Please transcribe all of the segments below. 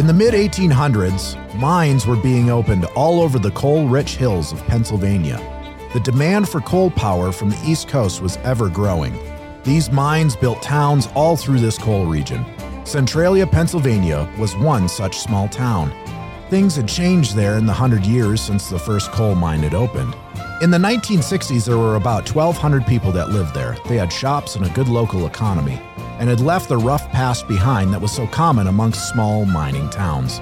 In the mid 1800s, mines were being opened all over the coal rich hills of Pennsylvania. The demand for coal power from the East Coast was ever growing. These mines built towns all through this coal region. Centralia, Pennsylvania was one such small town. Things had changed there in the hundred years since the first coal mine had opened. In the 1960s, there were about 1,200 people that lived there. They had shops and a good local economy, and had left the rough past behind that was so common amongst small mining towns.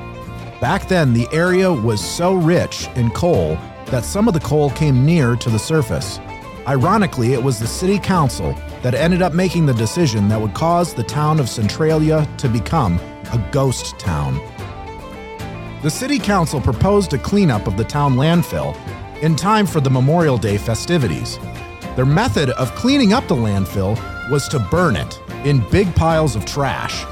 Back then, the area was so rich in coal that some of the coal came near to the surface. Ironically, it was the city council that ended up making the decision that would cause the town of Centralia to become a ghost town. The city council proposed a cleanup of the town landfill in time for the Memorial Day festivities. Their method of cleaning up the landfill was to burn it in big piles of trash.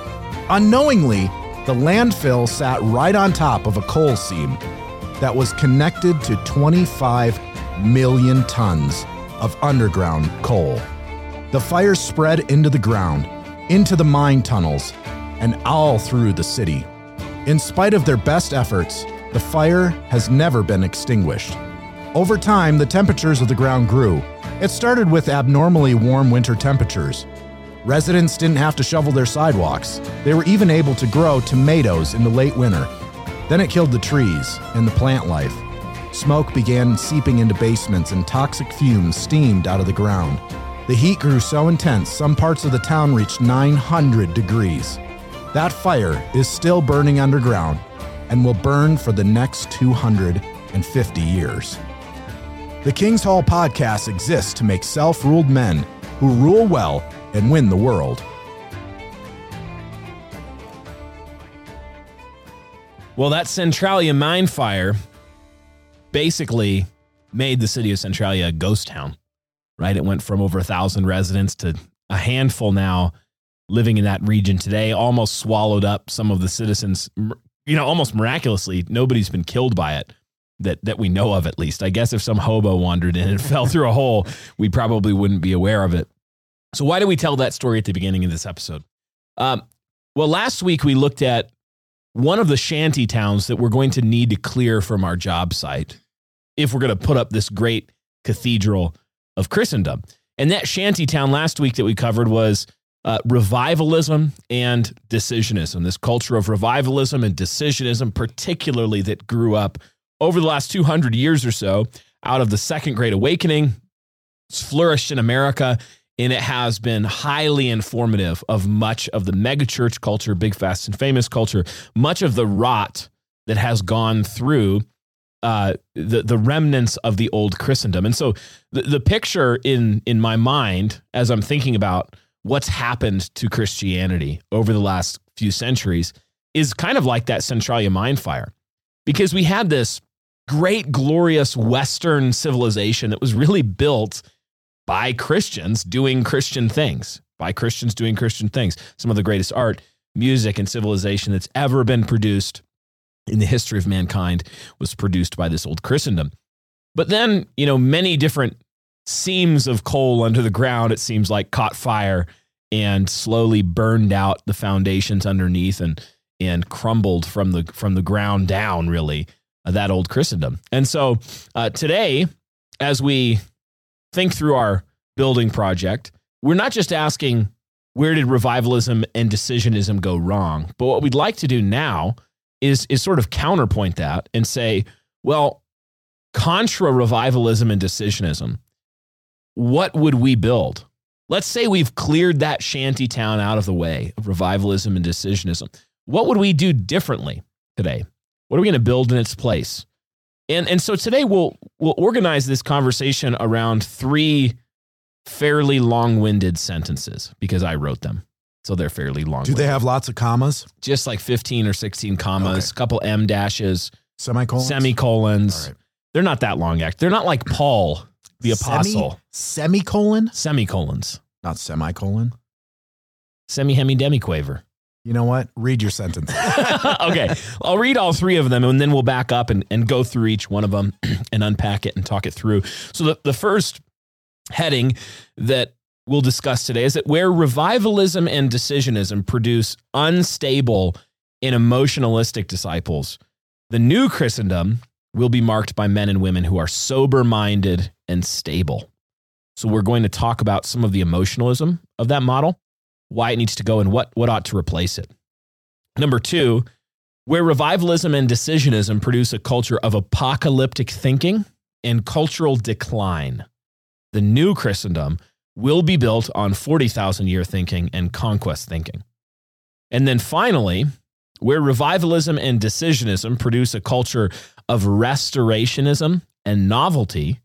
Unknowingly, the landfill sat right on top of a coal seam that was connected to 25 million tons of underground coal. The fire spread into the ground, into the mine tunnels, and all through the city. In spite of their best efforts, the fire has never been extinguished. Over time, the temperatures of the ground grew. It started with abnormally warm winter temperatures. Residents didn't have to shovel their sidewalks. They were even able to grow tomatoes in the late winter. Then it killed the trees and the plant life. Smoke began seeping into basements and toxic fumes steamed out of the ground. The heat grew so intense, some parts of the town reached 900 degrees. That fire is still burning underground and will burn for the next 250 years. The King's Hall podcast exists to make self ruled men who rule well and win the world. Well, that Centralia mine fire basically made the city of Centralia a ghost town, right? It went from over a thousand residents to a handful now living in that region today, almost swallowed up some of the citizens, you know, almost miraculously. Nobody's been killed by it that, that we know of, at least. I guess if some hobo wandered in and fell through a hole, we probably wouldn't be aware of it. So, why do we tell that story at the beginning of this episode? Um, well, last week we looked at one of the shanty towns that we're going to need to clear from our job site if we're going to put up this great cathedral of Christendom. And that shanty town last week that we covered was uh, revivalism and decisionism, this culture of revivalism and decisionism, particularly that grew up over the last 200 years or so out of the Second Great Awakening. It's flourished in America and it has been highly informative of much of the megachurch culture, big, fast, and famous culture, much of the rot that has gone through uh, the the remnants of the old Christendom. And so, the, the picture in in my mind as I'm thinking about what's happened to Christianity over the last few centuries is kind of like that Centralia mine fire, because we had this great, glorious Western civilization that was really built by Christians doing Christian things, by Christians doing Christian things. Some of the greatest art, music, and civilization that's ever been produced in the history of mankind was produced by this old Christendom. But then, you know, many different seams of coal under the ground, it seems like, caught fire and slowly burned out the foundations underneath and and crumbled from the from the ground down really uh, that old christendom and so uh, today as we think through our building project, we're not just asking where did revivalism and decisionism go wrong, but what we'd like to do now is is sort of counterpoint that and say, well, contra revivalism and decisionism, what would we build? Let's say we've cleared that shanty town out of the way of revivalism and decisionism. What would we do differently today? What are we going to build in its place? And and so today we'll we'll organize this conversation around three fairly long-winded sentences because I wrote them. So they're fairly long. Do they have lots of commas? Just like 15 or 16 commas, a okay. couple M dashes, semicolons. Semicolons. Right. They're not that long act. They're not like Paul the Semi, apostle. Semicolon? Semicolons. Not semicolon. Semi hemi demiquaver. You know what? Read your sentence. okay. I'll read all three of them and then we'll back up and, and go through each one of them and unpack it and talk it through. So, the, the first heading that we'll discuss today is that where revivalism and decisionism produce unstable and emotionalistic disciples. The new Christendom will be marked by men and women who are sober minded and stable. So, we're going to talk about some of the emotionalism of that model, why it needs to go, and what, what ought to replace it. Number two, where revivalism and decisionism produce a culture of apocalyptic thinking and cultural decline, the new Christendom will be built on 40,000 year thinking and conquest thinking. And then finally, where revivalism and decisionism produce a culture of restorationism and novelty,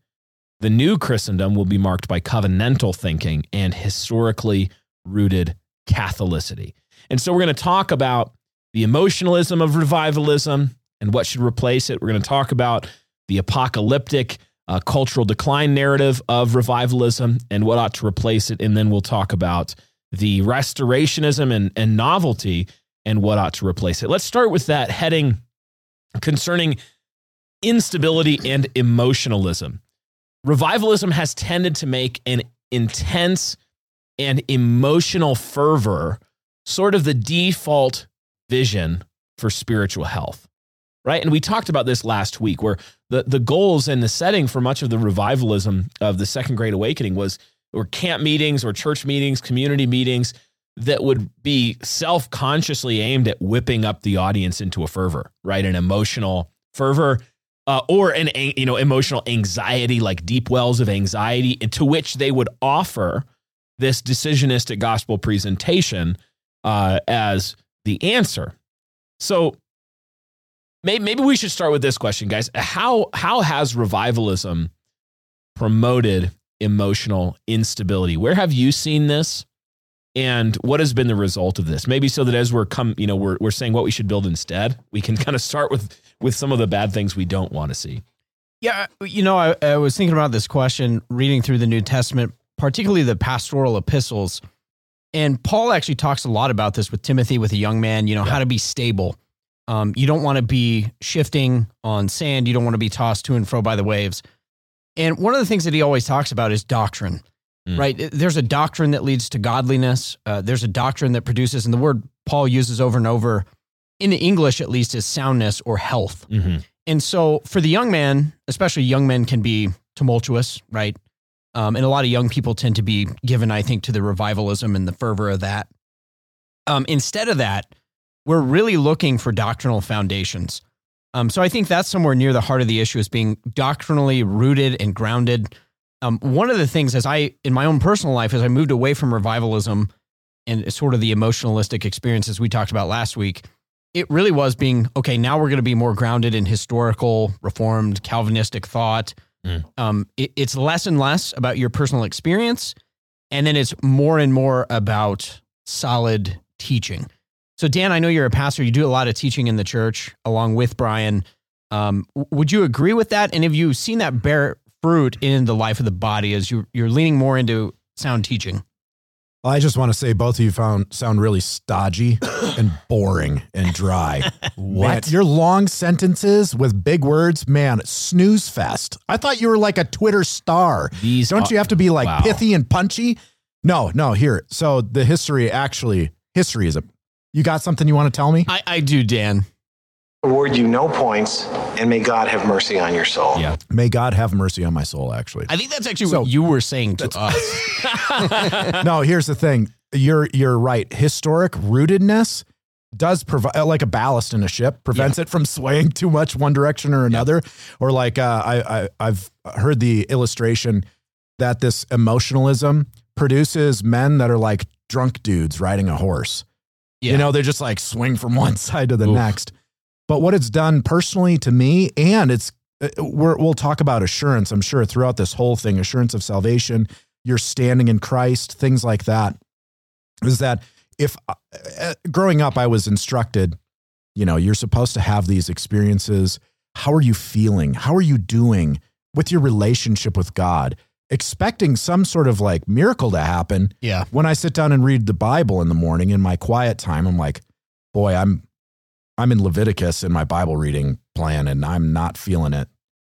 the new Christendom will be marked by covenantal thinking and historically rooted Catholicity. And so we're going to talk about the emotionalism of revivalism and what should replace it. We're going to talk about the apocalyptic uh, cultural decline narrative of revivalism and what ought to replace it. And then we'll talk about the restorationism and, and novelty and what ought to replace it. Let's start with that heading concerning instability and emotionalism. Revivalism has tended to make an intense and emotional fervor sort of the default vision for spiritual health. Right. And we talked about this last week where the, the goals and the setting for much of the revivalism of the Second Great Awakening was or camp meetings or church meetings, community meetings that would be self consciously aimed at whipping up the audience into a fervor, right? An emotional fervor. Uh, or an you know emotional anxiety like deep wells of anxiety to which they would offer this decisionistic gospel presentation uh, as the answer. So maybe, maybe we should start with this question, guys. How how has revivalism promoted emotional instability? Where have you seen this? And what has been the result of this? Maybe so that as we're come, you know, we're we're saying what we should build instead, we can kind of start with with some of the bad things we don't want to see. Yeah, you know, I, I was thinking about this question reading through the New Testament, particularly the pastoral epistles. And Paul actually talks a lot about this with Timothy, with a young man, you know, yeah. how to be stable. Um, you don't want to be shifting on sand. You don't want to be tossed to and fro by the waves. And one of the things that he always talks about is doctrine, mm. right? There's a doctrine that leads to godliness. Uh, there's a doctrine that produces, and the word Paul uses over and over in the English, at least, is soundness or health. Mm-hmm. And so for the young man, especially young men can be tumultuous, right? Um, and a lot of young people tend to be given, I think, to the revivalism and the fervor of that. Um, instead of that, we're really looking for doctrinal foundations. Um, so I think that's somewhere near the heart of the issue is being doctrinally rooted and grounded. Um, one of the things, as I in my own personal life, as I moved away from revivalism and sort of the emotionalistic experiences we talked about last week, it really was being okay. Now we're going to be more grounded in historical, reformed, Calvinistic thought. Mm. Um, it, it's less and less about your personal experience, and then it's more and more about solid teaching. So, Dan, I know you're a pastor. You do a lot of teaching in the church along with Brian. Um, would you agree with that? And have you seen that bear fruit in the life of the body as you, you're leaning more into sound teaching? I just want to say both of you found sound really stodgy and boring and dry. what? Man, your long sentences with big words, man, snooze fest. I thought you were like a Twitter star. These Don't are, you have to be like wow. pithy and punchy? No, no, here. So the history actually history is a you got something you want to tell me? I, I do, Dan award you no points, and may God have mercy on your soul. Yeah. May God have mercy on my soul, actually. I think that's actually so, what you were saying to us. no, here's the thing. You're you're right. Historic rootedness does provide uh, like a ballast in a ship, prevents yeah. it from swaying too much one direction or another. Yeah. Or like uh, I, I I've heard the illustration that this emotionalism produces men that are like drunk dudes riding a horse. Yeah. You know, they just like swing from one side to the Oof. next but what it's done personally to me, and it's uh, we will talk about assurance, I'm sure, throughout this whole thing assurance of salvation, you're standing in Christ, things like that. Is that if uh, uh, growing up, I was instructed, you know, you're supposed to have these experiences. How are you feeling? How are you doing with your relationship with God? Expecting some sort of like miracle to happen. Yeah. When I sit down and read the Bible in the morning in my quiet time, I'm like, boy, I'm I'm in Leviticus in my Bible reading plan and I'm not feeling it.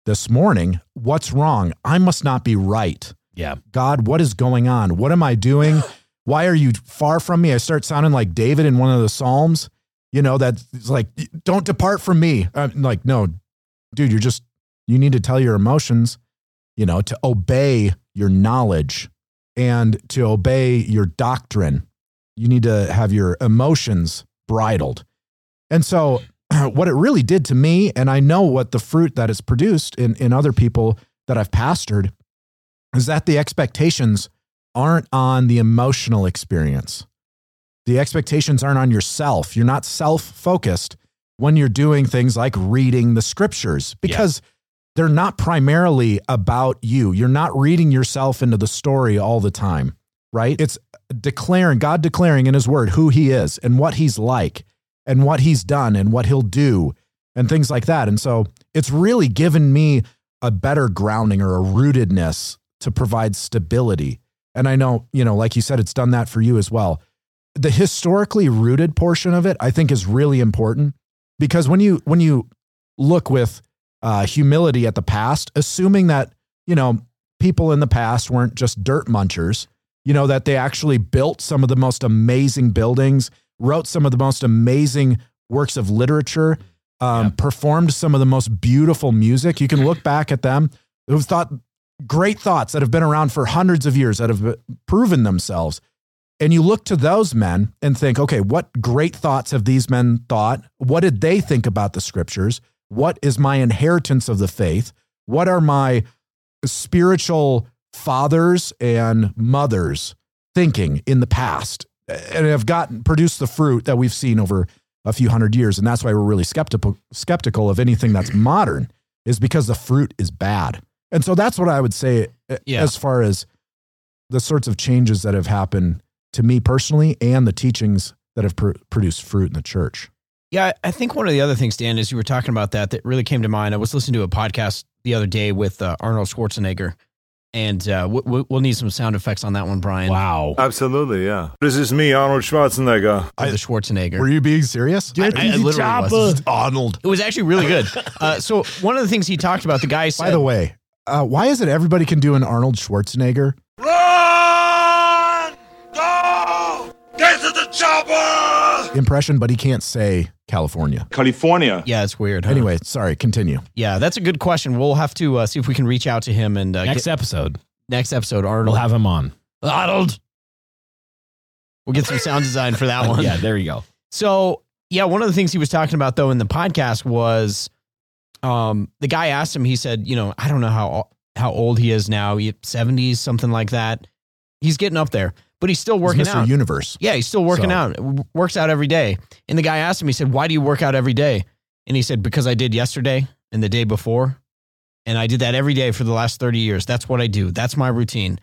This morning, what's wrong? I must not be right. Yeah. God, what is going on? What am I doing? Why are you far from me? I start sounding like David in one of the Psalms. you know, that's like, don't depart from me. I'm like, no, dude, you're just, you need to tell your emotions, you know, to obey your knowledge and to obey your doctrine. You need to have your emotions bridled. And so, what it really did to me, and I know what the fruit that is produced in, in other people that I've pastored, is that the expectations aren't on the emotional experience. The expectations aren't on yourself. You're not self focused when you're doing things like reading the scriptures because yeah. they're not primarily about you. You're not reading yourself into the story all the time, right? It's declaring, God declaring in his word who he is and what he's like and what he's done and what he'll do and things like that. And so it's really given me a better grounding or a rootedness to provide stability. And I know, you know, like you said, it's done that for you as well. The historically rooted portion of it, I think, is really important because when you when you look with uh, humility at the past, assuming that you know people in the past weren't just dirt munchers, you know that they actually built some of the most amazing buildings, wrote some of the most amazing works of literature, um, yeah. performed some of the most beautiful music. You can look back at them who've thought great thoughts that have been around for hundreds of years that have proven themselves. And you look to those men and think, okay, what great thoughts have these men thought? What did they think about the scriptures? What is my inheritance of the faith? What are my spiritual fathers and mothers thinking in the past? And have gotten produced the fruit that we've seen over a few hundred years. And that's why we're really skeptical skeptical of anything that's modern, is because the fruit is bad. And so that's what I would say yeah. as far as the sorts of changes that have happened to me personally and the teachings that have pr- produced fruit in the church. Yeah, I think one of the other things, Dan, as you were talking about that, that really came to mind. I was listening to a podcast the other day with uh, Arnold Schwarzenegger, and uh, we, will need some sound effects on that one, Brian. Wow. Absolutely, yeah. This is me, Arnold Schwarzenegger. I, the Schwarzenegger. Were you being serious? I, I, I literally was. Arnold. It was actually really good. Uh, so one of the things he talked about, the guy said. By the way, uh, why is it everybody can do an Arnold Schwarzenegger? Run! Go! Get to the chopper! Impression, but he can't say California. California. Yeah, it's weird. Huh? Anyway, sorry, continue. Yeah, that's a good question. We'll have to uh, see if we can reach out to him and uh, next get, episode. Next episode, Arnold. We'll have him on. Arnold. We'll get some sound design for that one. yeah, there you go. So, yeah, one of the things he was talking about though in the podcast was um, the guy asked him, he said, you know, I don't know how how old he is now, 70s, something like that. He's getting up there, but he's still working he's Mr. out. Universe. Yeah, he's still working so. out. Works out every day. And the guy asked him, he said, "Why do you work out every day?" And he said, "Because I did yesterday and the day before, and I did that every day for the last 30 years. That's what I do. That's my routine."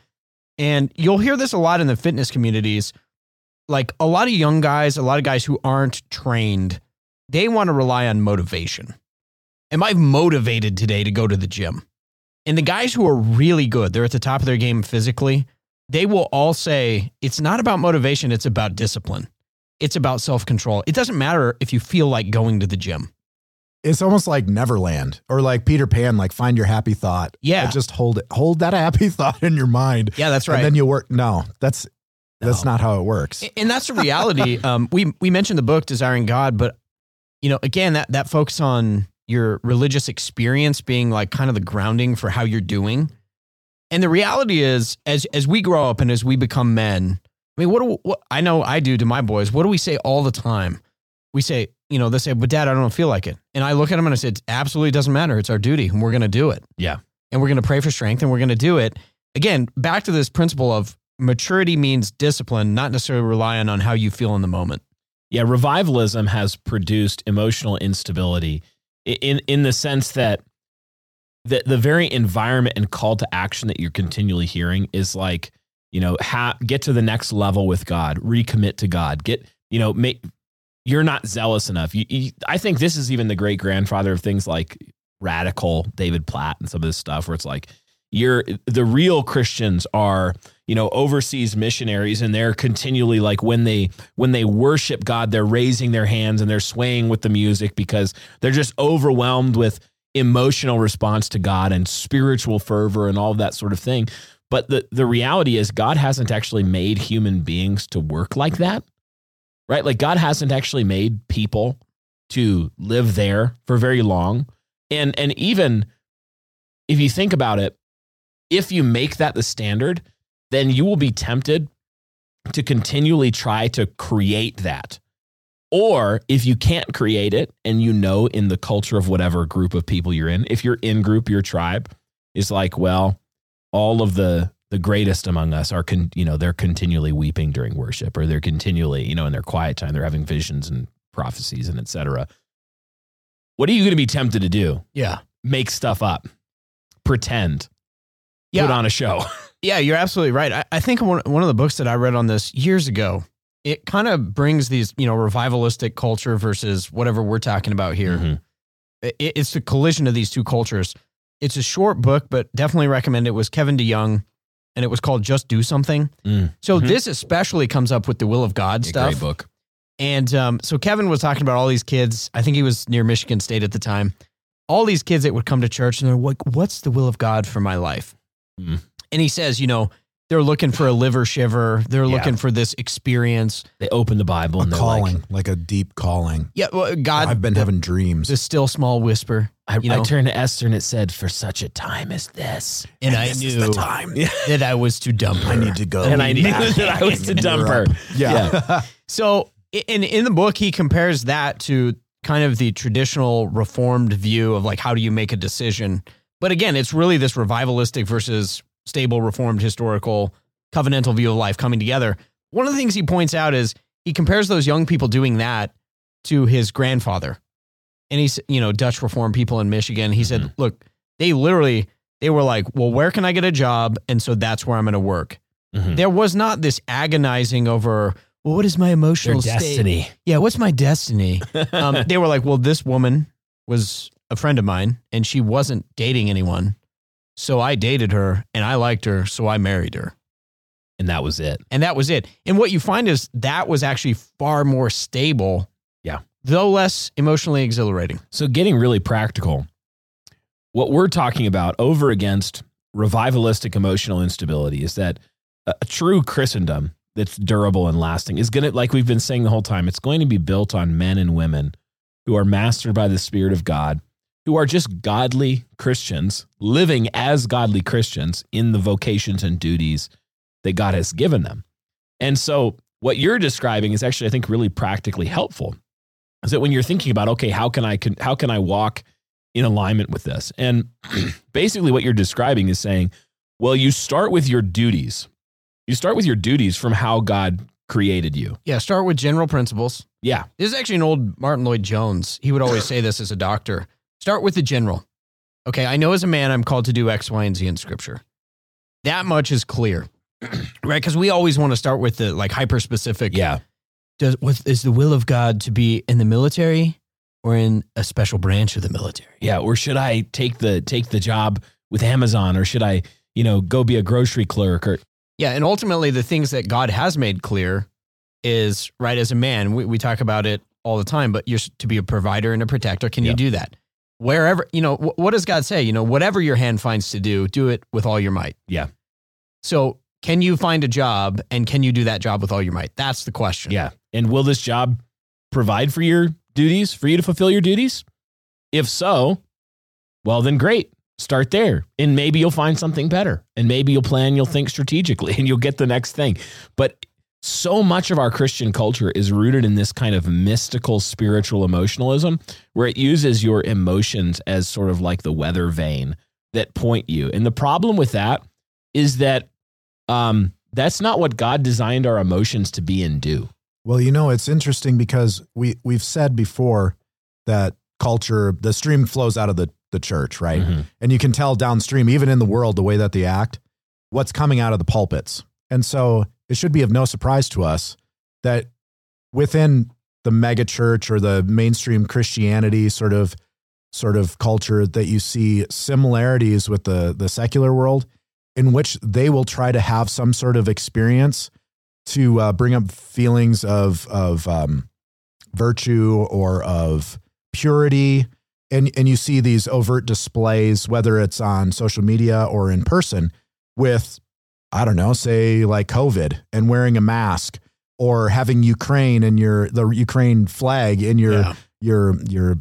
And you'll hear this a lot in the fitness communities. Like a lot of young guys, a lot of guys who aren't trained, they want to rely on motivation am I motivated today to go to the gym? And the guys who are really good, they're at the top of their game physically, they will all say it's not about motivation, it's about discipline. It's about self control. It doesn't matter if you feel like going to the gym. It's almost like Neverland or like Peter Pan, like find your happy thought. Yeah. just hold it, hold that happy thought in your mind. Yeah, that's right. And then you work. No, that's, no. that's not how it works. And that's the reality. um, we, we mentioned the book Desiring God, but you know, again, that, that focus on your religious experience being like kind of the grounding for how you're doing. And the reality is, as as we grow up and as we become men, I mean, what, do, what I know I do to my boys. What do we say all the time? We say, you know, they say, "But Dad, I don't feel like it." And I look at them and I said, it "Absolutely doesn't matter. It's our duty, and we're going to do it." Yeah, and we're going to pray for strength, and we're going to do it. Again, back to this principle of maturity means discipline, not necessarily relying on how you feel in the moment. Yeah, revivalism has produced emotional instability in in the sense that the the very environment and call to action that you're continually hearing is like you know ha- get to the next level with God, recommit to God, get you know make you're not zealous enough. You, you, I think this is even the great grandfather of things like radical David Platt and some of this stuff where it's like you're the real Christians are you know overseas missionaries and they're continually like when they when they worship God they're raising their hands and they're swaying with the music because they're just overwhelmed with emotional response to God and spiritual fervor and all of that sort of thing but the the reality is God hasn't actually made human beings to work like that right? Like God hasn't actually made people to live there for very long. And and even if you think about it, if you make that the standard, then you will be tempted to continually try to create that. Or if you can't create it and you know in the culture of whatever group of people you're in, if your in group, your tribe is like, well, all of the the greatest among us are con, you know they're continually weeping during worship or they're continually you know in their quiet time they're having visions and prophecies and etc what are you going to be tempted to do Yeah. make stuff up pretend Yeah. put on a show Yeah, you're absolutely right. I, I think one, one of the books that I read on this years ago, it kind of brings these, you know, revivalistic culture versus whatever we're talking about here. Mhm. It, it's the collision of these two cultures. It's a short book, but definitely recommend it. it was Kevin DeYoung and it was called Just Do Something. Mm. So Mhm. this especially comes up with the will of God stuff. great book And um, so Kevin was talking about all these kids. I think he was near Michigan State at the time. All these kids that would come to church and they're like, "What's the will of God for my life?" Mm. And he says, you know, they're looking for a liver shiver. They're Yeah. looking for this experience. they open the bible A and they're calling, like like, a deep calling. Yeah, well, God. I've been the, having dreams. the still small whisper, I, you I turned to esther and it said for such a time as this and, I this knew is the time. that I was to dump her. I need to go. and i knew that i was to dump her Yeah. So, i- in in the book, he compares that to kind of the traditional reformed view of like how do you make a decision. But again, it's really this revivalistic versus stable reformed historical covenantal view of life coming together. One of the things he points out is he compares those young people doing that to his grandfather. And he's, you know, Dutch reformed people in Michigan. He said, look, they literally they were like, well, where can I get a job? And so that's where I'm going to work. Mhm. There was not this agonizing over, well, what is my their emotional state? destiny Yeah, what's my destiny? um, they were like, well, this woman was a friend of mine and she wasn't dating anyone. So I dated her and I liked her. So I married her. and that was it And that was it. And what you find is that was actually far more stable. Yeah. Though less emotionally exhilarating. So, getting really practical, what we're talking about over against revivalistic emotional instability is that a, a true Christendom that's durable and lasting is going to, like we've been saying the whole time, it's going to be built on men and women who are mastered by the Spirit of God, who are just godly Christians, living as godly Christians in the vocations and duties that God has given them. And so, what you're describing is actually, I think, really practically helpful is that when you're thinking about okay how can i can, how can i walk in alignment with this and basically what you're describing is saying well you start with your duties you start with your duties from how god created you Yeah. Start with general principles. yeah This is actually an old Martyn Lloyd-Jones. He would always say this as a doctor. Start with the general. Okay, I know as a man I'm called to do X, Y, and Z in scripture. That much is clear. right? Because we always want to start with the like hyper specific. yeah Does what is the will of God to be in the military or in a special branch of the military? yeah or should i take the take the job with amazon or should i you know go be a grocery clerk or Yeah, and ultimately the things that God has made clear is right as a man, we, we talk about it all the time, but you're to be a provider and a protector. Can Yeah. you do that? Wherever, you know, wh- what does God say? You know, whatever your hand finds to do, do it with all your might. Yeah. So can you find a job and can you do that job with all your might? That's the question. yeah and will this job provide for your duties for you to fulfill your duties if so well then great start there and maybe you'll find something better and maybe you'll plan you'll think strategically and you'll get the next thing but so much of our christian culture is rooted in this kind of mystical spiritual emotionalism where it uses your emotions as sort of like the weather vane that point you and the problem with that is that um, that's not what god designed our emotions to be and do Well, you know, it's interesting because we we've said before that culture, the stream flows out of the the church, right? Mhm. And you can tell downstream, even in the world, the way that they act, what's coming out of the pulpits. And so it should be of no surprise to us that within the mega church or the mainstream Christianity sort of sort of culture that you see similarities with the the secular world in which they will try to have some sort of experience to uh, bring up feelings of of um, virtue or of purity, and and you see these overt displays, whether it's on social media or in person, with I don't know, say like COVID and wearing a mask or having Ukraine and your the Ukraine flag in your Yeah. your your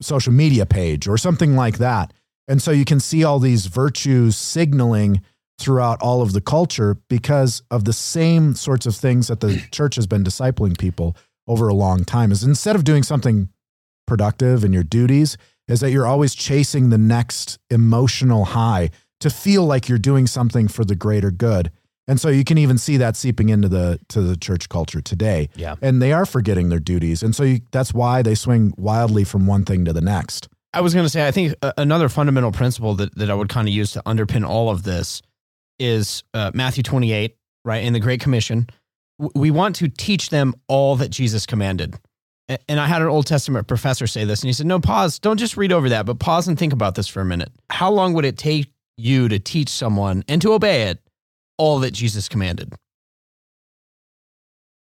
social media page or something like that. And so you can see all these virtues signaling throughout all of the culture because of the same sorts of things that the church has been discipling people over a long time is instead of doing something productive in your duties is that you're always chasing the next emotional high to feel like you're doing something for the greater good. And so you can even see that seeping into the to the church culture today. Yeah. And they are forgetting their duties. And so you, that's why they swing wildly from one thing to the next. I was going to say, I think uh, another fundamental principle that, that I would kind of use to underpin all of this is uh, Matthew 28, right? In the Great Commission, we want to teach them all that Jesus commanded. And I had an Old Testament professor say this, and he said, No, pause. Don't just read over that, but pause and think about this for a minute. How long would it take you to teach someone and to obey it all that Jesus commanded?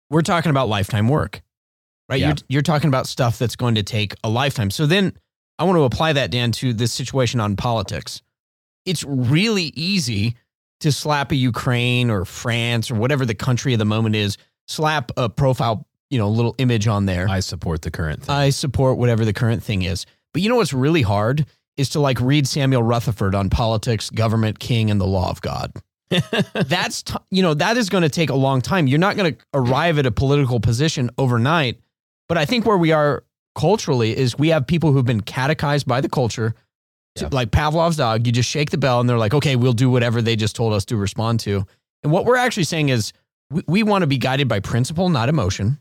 We're talking about lifetime work, right? Yeah. You're, you're talking about stuff that's going to take a lifetime. So then I want to apply that, Dan, to this situation on politics. It's really easy to slap a Ukraine or France or whatever the country of the moment is, slap a profile, you know, little image on there. I support the current thing. I support whatever the current thing is. But you know what's really hard is to like read Samuel Rutherford on politics, government, king, and the law of God. That's t- you know that is going to take a long time. You're not going to arrive at a political position overnight. But I think where we are culturally is we have people who've been catechized by the culture, Yeah. like Pavlov's dog. You just shake the bell and they're like, okay, we'll do whatever they just told us to respond to. And what we're actually saying is we, we want to be guided by principle, not emotion,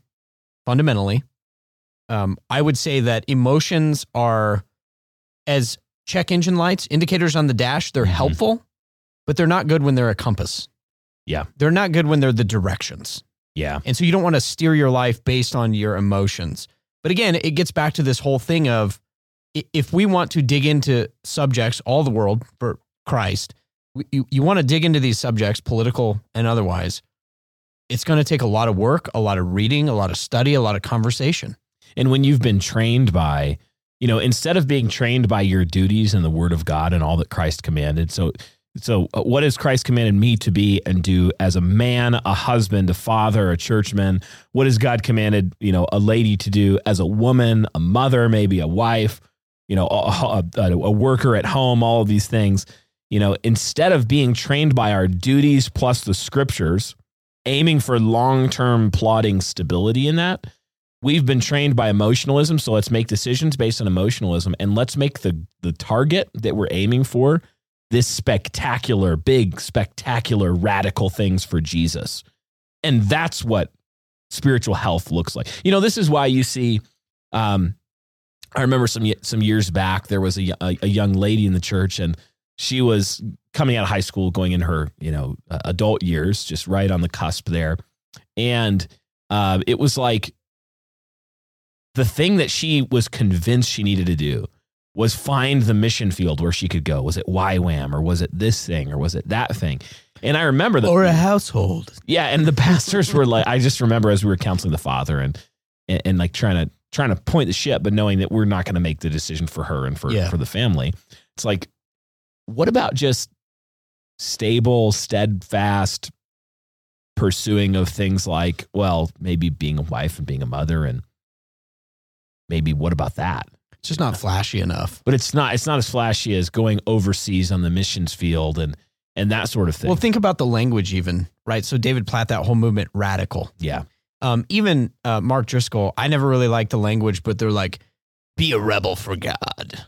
fundamentally. Um, I would say that emotions are as check engine lights, indicators on the dash, they're Mhm. helpful, but they're not good when they're a compass. Yeah. They're not good when they're the directions. yeah. And so you don't want to steer your life based on your emotions. But again, it gets back to this whole thing of if we want to dig into subjects, all the world for Christ, you, you want to dig into these subjects, political and otherwise. It's going to take a lot of work, a lot of reading, a lot of study, a lot of conversation. And when you've been trained by, you know, instead of being trained by your duties and the word of God and all that Christ commanded. So, so uh, what has Christ commanded me to be and do as a man, a husband, a father, a churchman? What has God commanded, you know, a lady to do as a woman, a mother, maybe a wife, you know, a, a, a worker at home, all of these things, you know, instead of being trained by our duties plus the scriptures, aiming for long-term plodding stability in that, we've been trained by emotionalism so let's make decisions based on emotionalism and let's make the the target that we're aiming for this spectacular big spectacular radical things for jesus. And that's what spiritual health looks like. You know this is why you see um i remember some some years back there was a young lady in the church and she was coming out of high school going in her you know uh, adult years just right on the cusp there. And uh, it was like the thing that she was convinced she needed to do was find the mission field where she could go. Was it YWAM or was it this thing or was it that thing? And I remember that. Or a household. yeah, and the pastors were like, I just remember as we were counseling the father and and, and like trying to trying to point the ship, but knowing that we're not going to make the decision for her and for Yeah. for the family. It's like, what about just stable, steadfast pursuing of things like, well, maybe being a wife and being a mother and maybe what about that? It's just not flashy enough. But it's not it's not as flashy as going overseas on the missions field and and that sort of thing. Well, think about the language, even right. So David Platt, that whole movement, radical. yeah. Um, even uh, Mark Driscoll, I never really liked the language, but they're like, "Be a rebel for God,"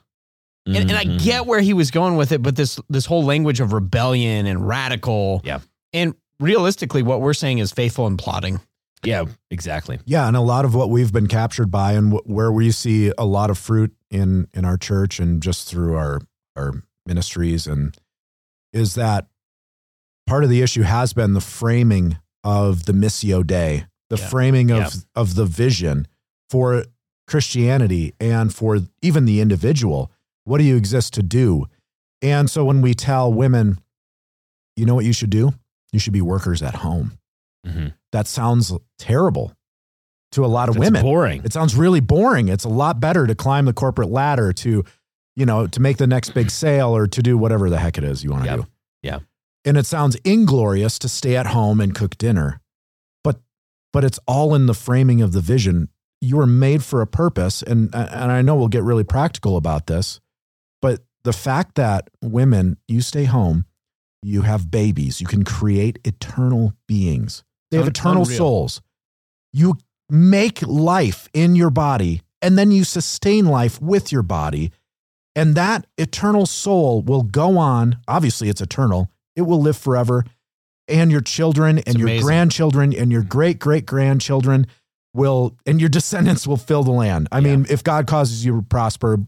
and, and I Mhm. get where he was going with it, but this this whole language of rebellion and radical, Yeah. and realistically, what we're saying is faithful and plotting. Yeah, exactly. Yeah, and a lot of what we've been captured by, and wh- where we see a lot of fruit in in our church and just through our our ministries, and is that part of the issue has been the framing of the missio Dei, the Yeah. framing of Yeah. of the vision for Christianity and for even the individual. What do you exist to do? And so when we tell women, you know what you should do? You should be workers at home. Mhm. That sounds terrible to a lot of It's women. boring. It sounds really boring. It's a lot better to climb the corporate ladder to, you know, to make the next big sale or to do whatever the heck it is you want to Yep. do. Yeah. And it sounds inglorious to stay at home and cook dinner. But but it's all in the framing of the vision. You were made for a purpose, and and I know we'll get really practical about this, but the fact that women, you stay home, you have babies, you can create eternal beings. They have Un- eternal unreal. souls. You make life in your body, and then you sustain life with your body. And that eternal soul will go on. Obviously, it's eternal, it will live forever. And your children and your amazing. grandchildren and your great great grandchildren will, and your descendants will fill the land. I mean, if God causes you to prosper,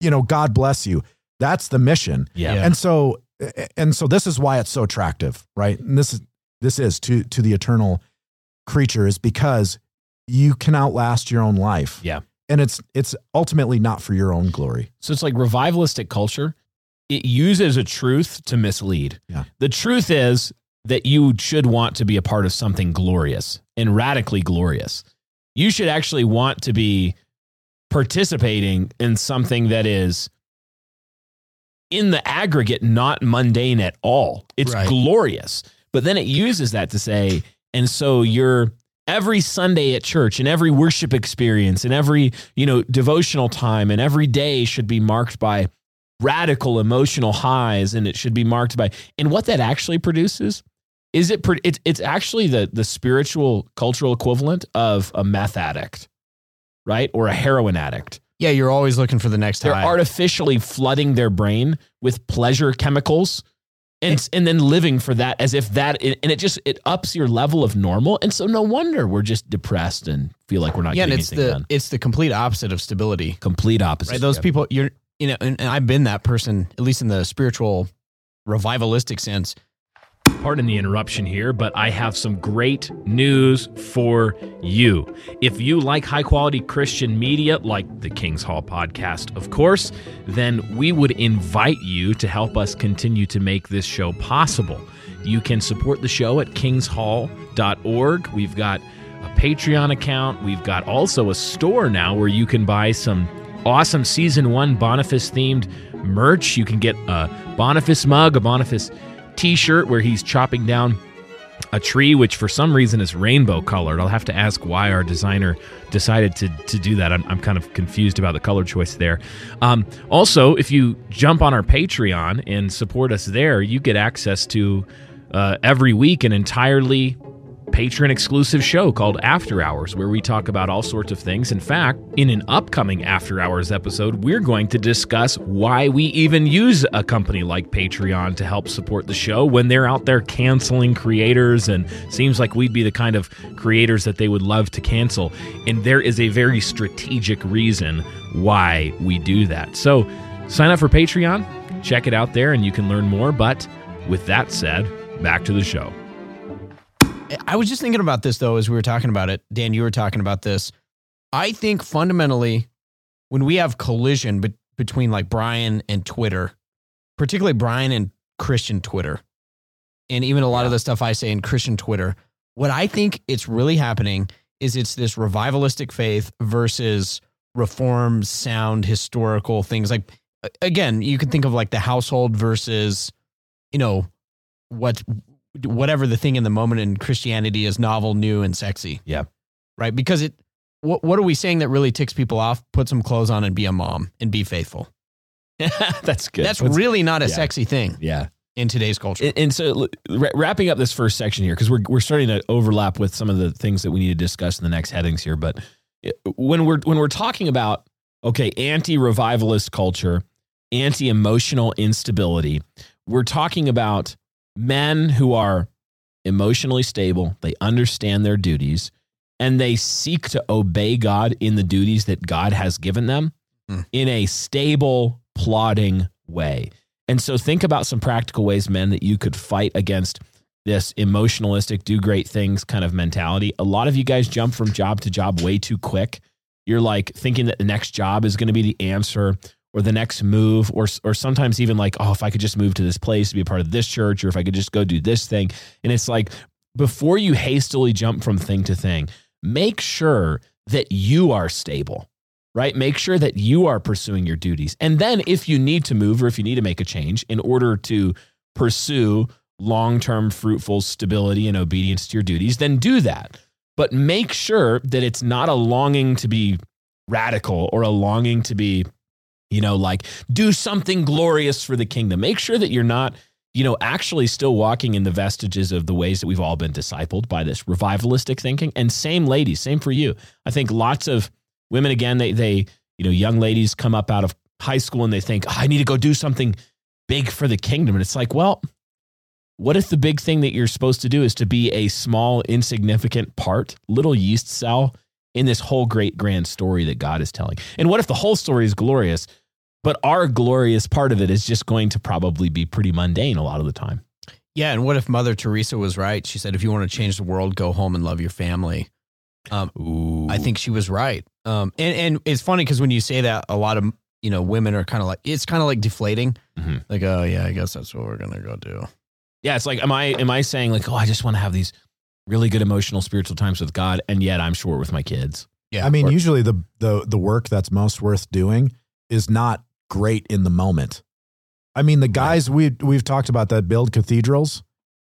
you know, God bless you. That's the mission. Yeah. Yeah. And so, and so this is why it's so attractive, right? And this is, this is to, to the eternal creature is because you can outlast your own life. Yeah. And it's, it's ultimately not for your own glory. So it's like revivalistic culture. It uses a truth to mislead. Yeah. The truth is that you should want to be a part of something glorious and radically glorious. You should actually want to be participating in something that is in the aggregate not mundane at all. It's Right. glorious. But then it uses that to say, and so you're every Sunday at church and every worship experience and every, you know, devotional time and every day should be marked by radical emotional highs and it should be marked by and what that actually produces is it it's it's actually the the spiritual cultural equivalent of a meth addict right or a heroin addict Yeah, you're always looking for the next they're high. artificially flooding their brain with pleasure chemicals and and then living for that as if that and it just it ups your level of normal and so no wonder we're just depressed and feel like we're not yeah, and getting it's the done it's the complete opposite of stability. complete opposite Right? Those Yeah. people you're you know, and, and I've been that person, at least in the spiritual revivalistic sense. Pardon the interruption here, but I have some great news for you. If you like high quality Christian media, like the King's Hall podcast, of course, then we would invite you to help us continue to make this show possible. You can support the show at kingshall.org. We've got a Patreon account. We've got also a store now where you can buy some awesome season one Boniface themed merch. You can get a Boniface mug, a Boniface t shirt where he's chopping down a tree, which for some reason is rainbow colored. I'll have to ask why our designer decided to, to do that. I'm, I'm kind of confused about the color choice there. Um, also, if you jump on our Patreon and support us there, you get access to uh, every week an entirely patron exclusive show called After Hours, where we talk about all sorts of things. In fact, in an upcoming After Hours episode, we're going to discuss why we even use a company like Patreon to help support the show when they're out there canceling creators and seems like we'd be the kind of creators that they would love to cancel. And there is a very strategic reason why we do that. So sign up for Patreon, check it out there, and you can learn more. But with that said, back to the show. I was just thinking about this though as we were talking about it. Dan, you were talking about this. I think fundamentally, when we have collision be- between like Brian and Twitter, particularly Brian and Christian Twitter, and even a lot of the stuff I say in Christian Twitter, what I think it's really happening is it's this revivalistic faith versus reform, sound, historical things. Like again, you can think of like the household versus, you know, what whatever the thing in the moment in Christianity is novel, new, and sexy. Yeah. Right. Because it, what, what are we saying that really ticks people off? Put some clothes on and be a mom and be faithful. That's good. That's really not a yeah. sexy thing yeah. in today's culture. And, and so, wrapping up this first section here, because we're we're starting to overlap with some of the things that we need to discuss in the next headings here. But eh, when we're when we're talking about okay, anti-revivalist culture, anti-emotional instability, we're talking about men who are emotionally stable. They understand their duties, and they seek to obey God in the duties that God has given them Mm. in a stable, plodding way. And so think about some practical ways, men, that you could fight against this emotionalistic, do great things kind of mentality. A lot of you guys jump from job to job way too quick. You're like thinking that the next job is going to be the answer or the next move, or, or sometimes even like, oh, if I could just move to this place to be a part of this church, or if I could just go do this thing. And it's like, before you hastily jump from thing to thing, make sure that you are stable right? Make sure that you are pursuing your duties. And then if you need to move or if you need to make a change in order to pursue long term fruitful stability and obedience to your duties, then do that. but make sure that it's not a longing to be radical or a longing to be, you know, like do something glorious for the kingdom. Make sure that you're not, you know, actually still walking in the vestiges of the ways that we've all been discipled by this revivalistic thinking. And same ladies, same for you. I think lots of women, again, they, they, you know, young ladies come up out of high school and they think, oh, I need to go do something big for the kingdom. And it's like, well, what if the big thing that you're supposed to do is to be a small, insignificant part, little yeast cell in this whole great grand story that God is telling? And what if the whole story is glorious, but our glorious part of it is just going to probably be pretty mundane a lot of the time? Yeah, and what if Mother Teresa was right? She said, if you want to change the world, go home and love your family. Um, Ooh. I think she was right. Um, and and it's funny because when you say that, a lot of you know women are kind of like it's kind of like deflating. Mhm. Like, oh yeah, I guess that's what we're gonna go do. Yeah, it's like, am I am I saying like, oh, I just want to have these really good emotional, spiritual times with God, and yet I'm short with my kids. Yeah, I mean, Or- usually the, the the work that's most worth doing is not great in the moment. I mean, the guys we we've talked about that build cathedrals,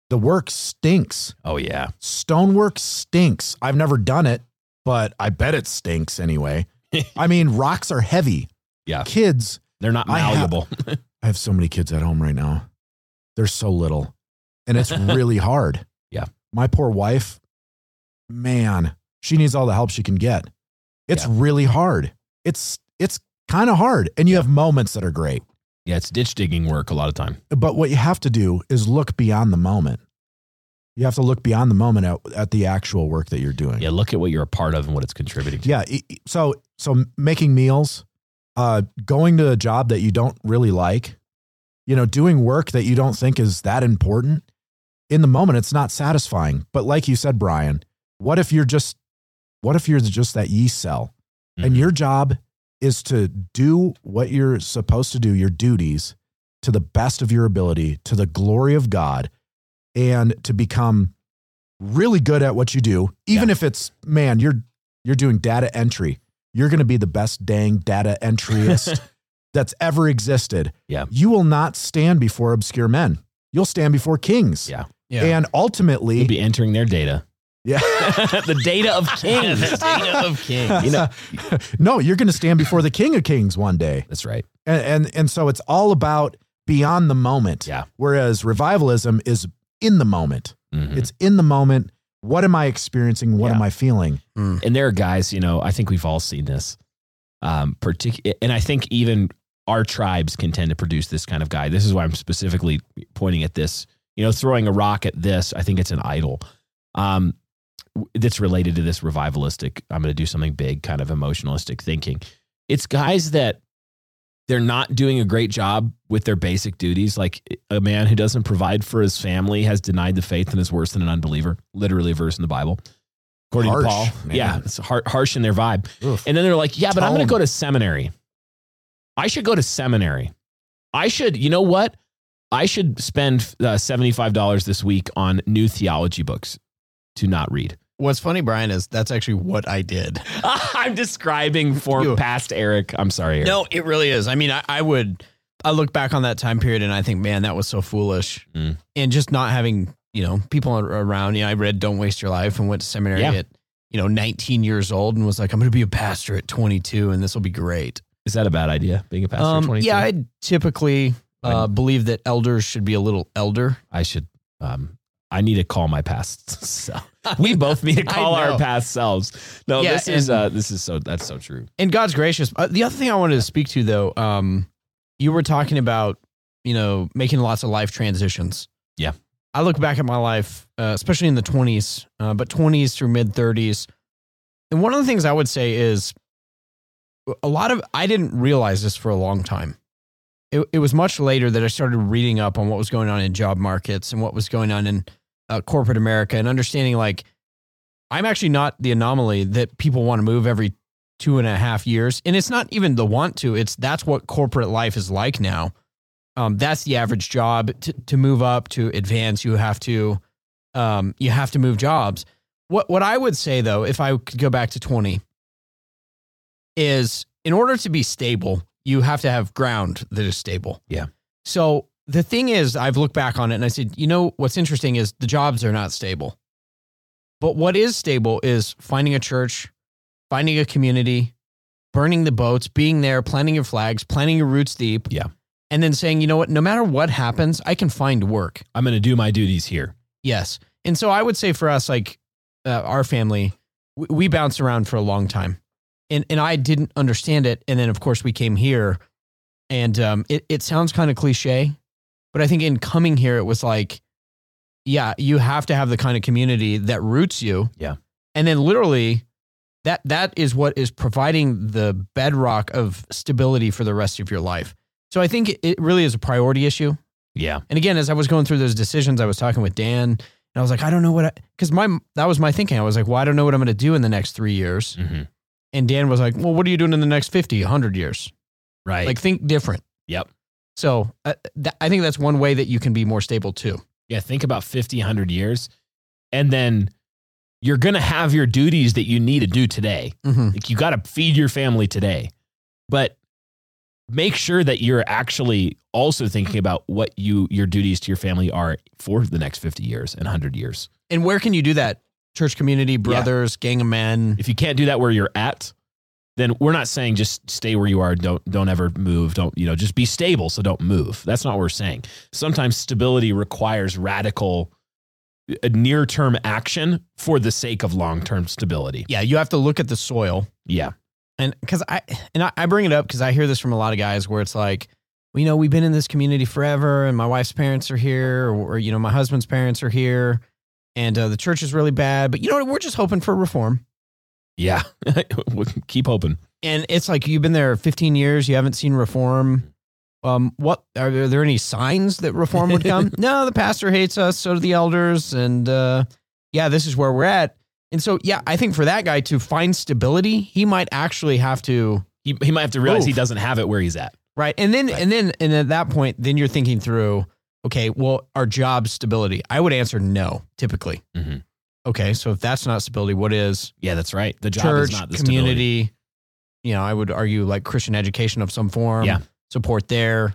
the work stinks. Oh yeah, Stonework stinks. I've never done it, but I bet it stinks anyway. I mean, rocks are heavy. Yeah. Kids, they're not I have- malleable. I have so many kids at home right now. They're so little. And it's really hard. Yeah. My poor wife, man, she needs all the help she can get. It's Yeah. really hard. It's it's kind of hard. And you have moments that are great. yeah, it's ditch digging work a lot of time. But what you have to do is look beyond the moment. You have to look beyond the moment at, at the actual work that you're doing. Yeah, look at what you're a part of and what it's contributing to. Yeah. e- e- So so making meals, uh, going to a job that you don't really like, you know, doing work that you don't think is that important. In the moment, it's not satisfying. But like you said, Brian, what if you're just what if you're just that yeast cell and Mhm. your job is to do what you're supposed to do, your duties to the best of your ability, to the glory of God, and to become really good at what you do, even if it's man, you're you're doing data entry. You're going to be the best dang data entryist that's ever existed. Yeah. You will not stand before obscure men. You'll stand before kings. Yeah. yeah. And ultimately, You'll be entering their data. Yeah. the data of kings. the data of kings. You know- no, you're going to stand before the King of Kings one day. That's right. and and and so it's all about beyond the moment. Yeah. Whereas revivalism is in the moment. Mhm. It's in the moment. What am I experiencing? What Yeah. am I feeling? and there are guys, you know, I think we've all seen this. Um, partic- and I think even our tribes can tend to produce this kind of guy. This is why I'm specifically pointing at this. You know, throwing a rock at this, I think it's an idol. Um, w- that's related to this revivalistic. I'm going to do something big, kind of emotionalistic thinking. It's guys that they're not doing a great job with their basic duties. Like a man who doesn't provide for his family has denied the faith and is worse than an unbeliever. Literally a verse in the Bible. According Harsh, to Paul. man. Yeah, it's har- harsh in their vibe. Oof. And then they're like, yeah, but I'm going to go to seminary. I should go to seminary. I should, you know what? I should spend uh, $75 this week on new theology books to not read. What's funny, Brian, is that's actually what I did. I'm describing for You- past Eric. I'm sorry. Eric. No, it really is. I mean, I, I would. I look back on that time period and I think, man, that was so foolish. Mm. And just not having, you know, people around. You know, I read "Don't Waste Your Life" and went to seminary Yeah. at, you know, 19 years old and was like, I'm going to be a pastor at 22, and this will be great. Is that a bad idea? Being a pastor at Um, 22? yeah, I typically uh, believe that elders should be a little elder. I should. Um, I need to call my past self. We both need to call our past selves. No, Yeah, this is and- uh, this is so that's so true. And God's gracious. Uh, the other thing I wanted to speak to, though, um, you were talking about, you know, making lots of life transitions. Yeah. I look back at my life, uh, especially in the 20s, uh, but 20s through mid 30s. And one of the things I would say is a lot of, I didn't realize this for a long time. It, it was much later that I started reading up on what was going on in job markets and what was going on in uh, corporate America and understanding like, I'm actually not the anomaly that people want to move every two and a half years. And it's not even the want to, it's that's what corporate life is like now. Um, that's the average job to, to move up to advance. You have to, um, you have to move jobs. What, what I would say though, if I could go back to 20 is in order to be stable, you have to have ground that is stable. Yeah. So the thing is, I've looked back on it and I said, you know, what's interesting is the jobs are not stable. But what is stable is finding a church, finding a community, burning the boats, being there, planting your flags, planting your roots deep. Yeah. And then saying, you know what, no matter what happens, I can find work. I'm going to do my duties here. Yes. And so I would say for us, like uh, our family, we, we bounced around for a long time. And, and I didn't understand it. And then, of course, we came here. And um, it, it sounds kind of cliche, but I think in coming here, it was like, yeah, you have to have the kind of community that roots you. Yeah. And then literally, that that is what is providing the bedrock of stability for the rest of your life. So I think it really is a priority issue. Yeah. And again, as I was going through those decisions, I was talking with Dan, and I was like, I don't know what, I because my that was my thinking. I was like, well, I don't know what I'm going to do in the next three years. hmm And Dan was like, well, what are you doing in the next 50, 100 years? Right. Like, think different. yep. So uh, th- I think that's one way that you can be more stable too. Yeah. Think about 50, 100 years. And then you're going to have your duties that you need to do today. Mm-hmm. Like you got to feed your family today. But make sure that you're actually also thinking about what you your duties to your family are for the next 50 years and 100 years. And where can you do that? Church community, brothers, gang of men. If you can't do that where you're at, then we're not saying just stay where you are, don't don't ever move, don't, you know, just be stable so don't move. That's not what we're saying. Sometimes stability requires radical near-term action for the sake of long-term stability. Yeah, you have to look at the soil. Yeah. And because I and I, bring it up because I hear this from a lot of guys where it's like, well, you know, we've been in this community forever, and my wife's parents are here, or, or, you know, my husband's parents are here, and uh, the church is really bad. But you know what? We're just hoping for reform. Yeah. Keep hoping. And it's like you've been there 15 years, you haven't seen reform. Um, what are there, are there any signs that reform would come? no, the pastor hates us, so do the elders, and uh, yeah, this is where we're at. And so, yeah, I think for that guy to find stability, he might actually have to He, he might have to realize he doesn't have it where he's at. Right. And then Right. and then and at that point, then you're thinking through, okay, well, our job stability. I would answer no, typically. Mhm. Okay, so if that's not stability, what is Yeah, that's right. The job church, is not the stability. community? You know, I would argue like Christian education of some form. Yeah. Support there.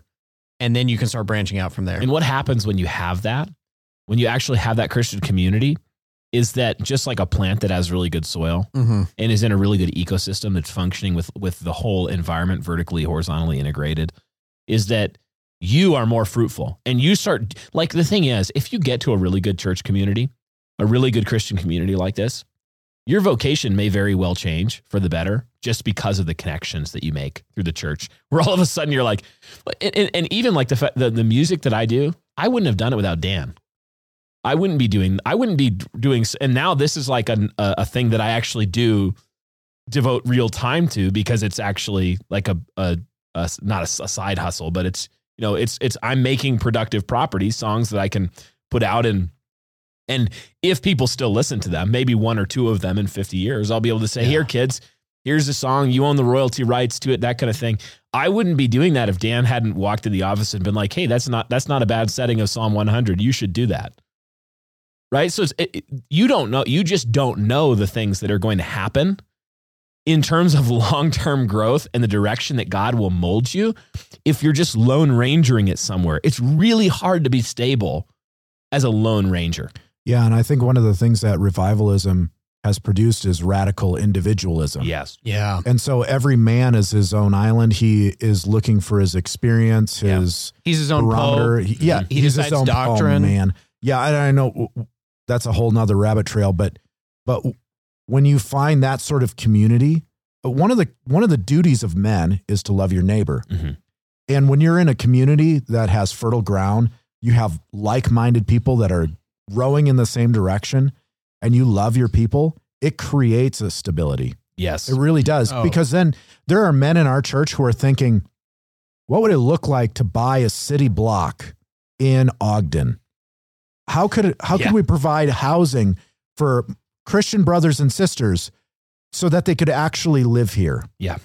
And then you can start branching out from there. And what happens when you have that? When you actually have that Christian community, is that just like a plant that has really good soil hmm and is in a really good ecosystem that's functioning with with the whole environment vertically, horizontally integrated, is that you are more fruitful and you start like the thing is if you get to a really good church community, a really good Christian community like this, your vocation may very well change for the better just because of the connections that you make through the church. Where all of a sudden you're like, and, and- and even like the, the the music that I do, I wouldn't have done it without Dan. I wouldn't be doing. I wouldn't be doing. And now this is like a a, thing that I actually do devote real time to because it's actually like a a, a not a, a side hustle, but it's you know it's it's I'm making productive properties, songs that I can put out and and if people still listen to them, maybe one or two of them in 50 years, I'll be able to say, Yeah. here, kids, here's a song. You own the royalty rights to it, that kind of thing. I wouldn't be doing that if Dan hadn't walked in the office and been like, hey, that's not that's not a bad setting of Psalm 100. You should do that. Right. So it's, it, it- you don't know, you just don't know the things that are going to happen in terms of long term growth and the direction that God will mold you if you're just lone rangering it somewhere. It's really hard to be stable as a lone ranger. Yeah, and I think one of the things that revivalism has produced is radical individualism. Yes. Yeah. And so every man is his own island. He is looking for his experience, Yeah. his He's his own barometer. pope. He- yeah, He he's decides his own doctrine. Poem, man. Yeah, I, I know that's a whole nother rabbit trail, but but when you find that sort of community, uh, one of the one of the duties of men is to love your neighbor. Mhm. And when you're in a community that has fertile ground, you have like-minded people that are rowing in the same direction, and you love your people. It creates a stability. Yes. It really does. Oh. Because then there are men in our church who are thinking, what would it look like to buy a city block in Ogden? How could it, how Yeah. could we provide housing for Christian brothers and sisters so that they could actually live here? Yeah.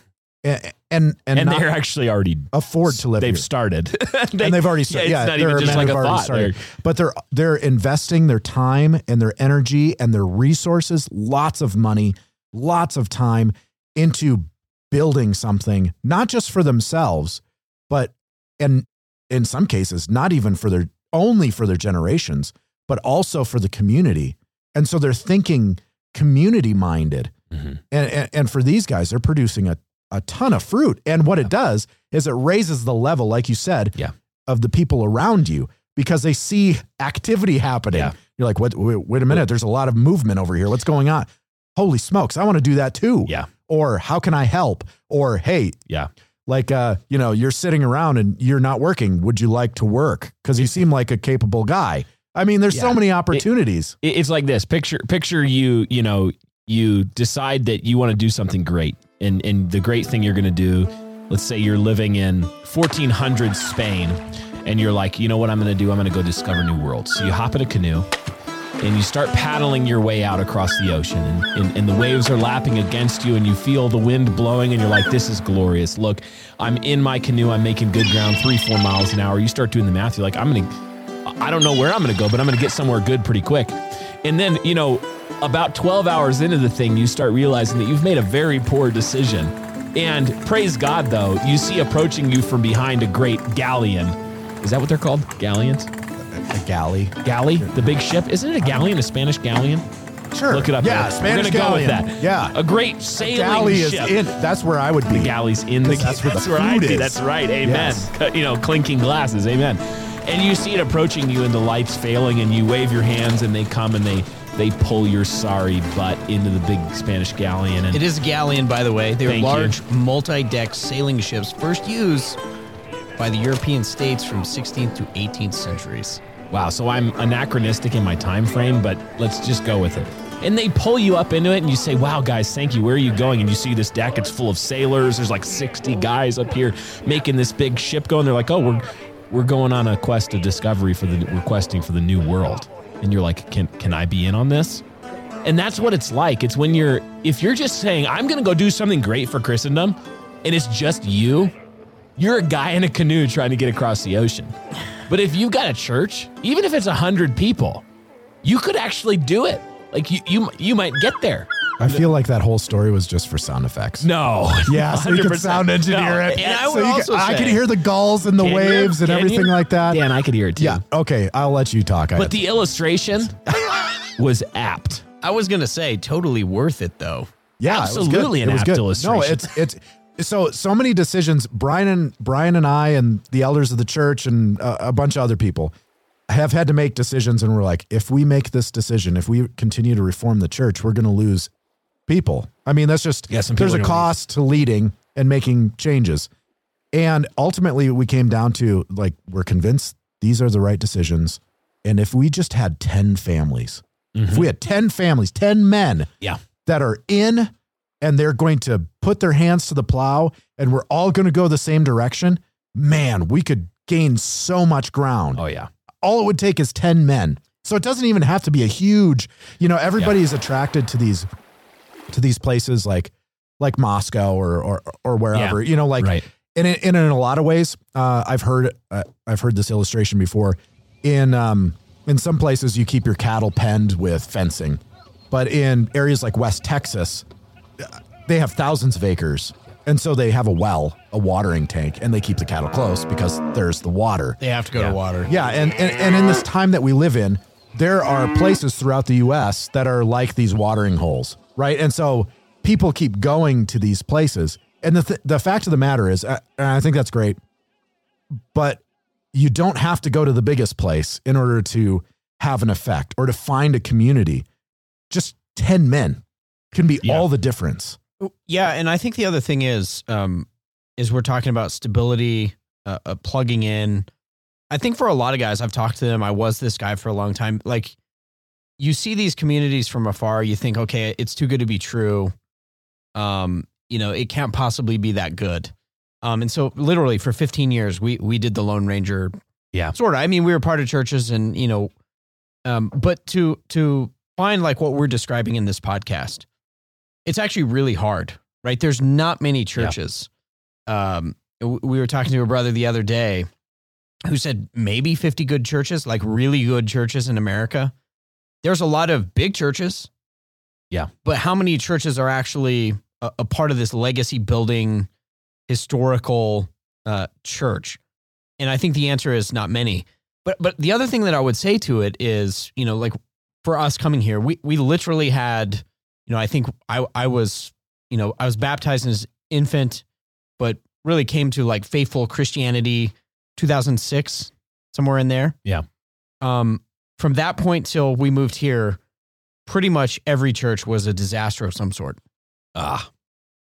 And and, and, And, they're actually already afford to live they've here. started. They- and they've already started. Yeah, Yeah, it's not there even are just like a thought. started. They're- But they're they're investing their time and their energy and their resources, lots of money, lots of time into building something, not just for themselves, but and in some cases, not even for their only for their generations, but also for the community. And so they're thinking community minded. Mhm. And, and and for these guys, they're producing a, a ton of fruit. And what it does is it raises the level, like you said, Yeah. of the people around you because they see activity happening. Yeah. You're like, what wait, wait a minute, there's a lot of movement over here. What's going on? Holy smokes, I want to do that too. Yeah. Or how can I help? Or hey, Yeah. like uh, you know, you're sitting around and you're not working. Would you like to work? Because you seem like a capable guy. I mean, there's so many opportunities. It- It's like this. Picture picture you, you know, you decide that you want to do something great. And and the great thing you're going to do, let's say you're living in 1400 Spain and you're like, "You know what I'm going to do? I'm going to go discover new worlds." So you hop in a canoe and you start paddling your way out across the ocean and, and, and the waves are lapping against you and you feel the wind blowing and you're like this is glorious look i'm in my canoe i'm making good ground three four miles an hour you start doing the math you're like i'm gonna i don't know where i'm gonna go but i'm gonna get somewhere good pretty quick and then you know about 12 hours into the thing you start realizing that you've made a very poor decision and praise god though you see approaching you from behind a great galleon is that what they're called galleons A galley. galley, the big ship. Isn't it a galleon, a Spanish galleon? Sure. Look it up. Yeah, We're Spanish gonna galleon. go with that. Yeah. a great sailing Galley is ship. in. That's where I would be. the galley's in the. 'Cause that's where the where I'd be. is. That's right. Amen. Yes. You know, clinking glasses. Amen. And you see it approaching you, and the lights failing, and you wave your hands, and they come and they they pull your sorry butt into the big Spanish galleon. And It is a galleon, by the way. They're Thank you. large, multi-deck sailing ships, first used by the European states from 16th to 18th centuries. Wow, so I'm anachronistic in my time frame, but let's just go with it. And they pull you up into it and you say, Wow, guys, thank you. Where are you going? And you see this deck, it's full of sailors. There's like 60 guys up here making this big ship go. And they're like, Oh, we're we're going on a quest of discovery for the we're for the new world. And you're like, Can can I be in on this? And that's what it's like. It's when you're if you're just saying, I'm gonna go do something great for Christendom, and it's just you, you're a guy in a canoe trying to get across the ocean. But if you've got a church, even if it's a hundred people, you could actually do it. Like you, you, you might get there. I feel like that whole story was just for sound effects. No, Yeah, so you could 100%. sound engineer No. it. And I So would you also could, I say- could hear the gulls and the Can you? waves and Can everything you? like that. Dan, I could hear it too. Yeah. Okay, I'll let you talk. I But the illustration was apt. I was gonna say totally worth it though. yeah, it was good. absolutely an It was apt good. illustration. No, it's it's so so many decisions. Brian and Brian and I and the elders of the church and a, a bunch of other people have had to make decisions, and we're like, if we make this decision, if we continue to reform the church, we're going to lose people. I mean, that's just Yeah, there's a cost to leading and making changes. And ultimately, we came down to like, we're convinced these are the right decisions. And if we just had 10 families, if we had 10 families, 10 men Yeah. that are in and they're going to put their hands to the plow and we're all going to go the same direction, man, we could gain so much ground. Oh yeah. All it would take is 10 men. So it doesn't even have to be a huge, you know, everybody is attracted to these to these places like like Moscow or or or wherever, you know, like Right. and in, and in a lot of ways, uh, I've heard uh, I've heard this illustration before. In um, in some places, you keep your cattle penned with fencing, but in areas like West Texas, uh, they have thousands of acres, and so they have a well, a watering tank, and they keep the cattle close because there's the water. They have to go Yeah. to water. Yeah, and, and and in this time that we live in, there are places throughout the U.S. that are like these watering holes, right? And so people keep going to these places. And the th- the fact of the matter is, uh, and I think that's great, but you don't have to go to the biggest place in order to have an effect or to find a community. Just ten men can be Yeah. all the difference. Yeah, and I think the other thing is, um, is we're talking about stability, uh, uh, plugging in. I think for a lot of guys, I've talked to them. I was this guy for a long time. Like, you see these communities from afar, you think, okay, it's too good to be true. Um, you know, it can't possibly be that good. Um, and so literally for 15 years, we we did the Lone Ranger. Yeah. sort of. I mean, we were part of churches, and you know, um, but to to find like what we're describing in this podcast, it's actually really hard, right? There's not many churches. Um, we were talking to a brother the other day who said maybe 50 good churches, like really good churches in America. There's a lot of big churches. Yeah. But how many churches are actually a, a part of this legacy building historical uh, church? And I think the answer is not many. But but the other thing that I would say to it is, you know, like for us coming here, we we literally had, you know, I think I I was, you know, I was baptized as infant, but really came to like faithful Christianity 2006 somewhere in there. Yeah. Um from that point till we moved here, pretty much every church was a disaster of some sort. Ah,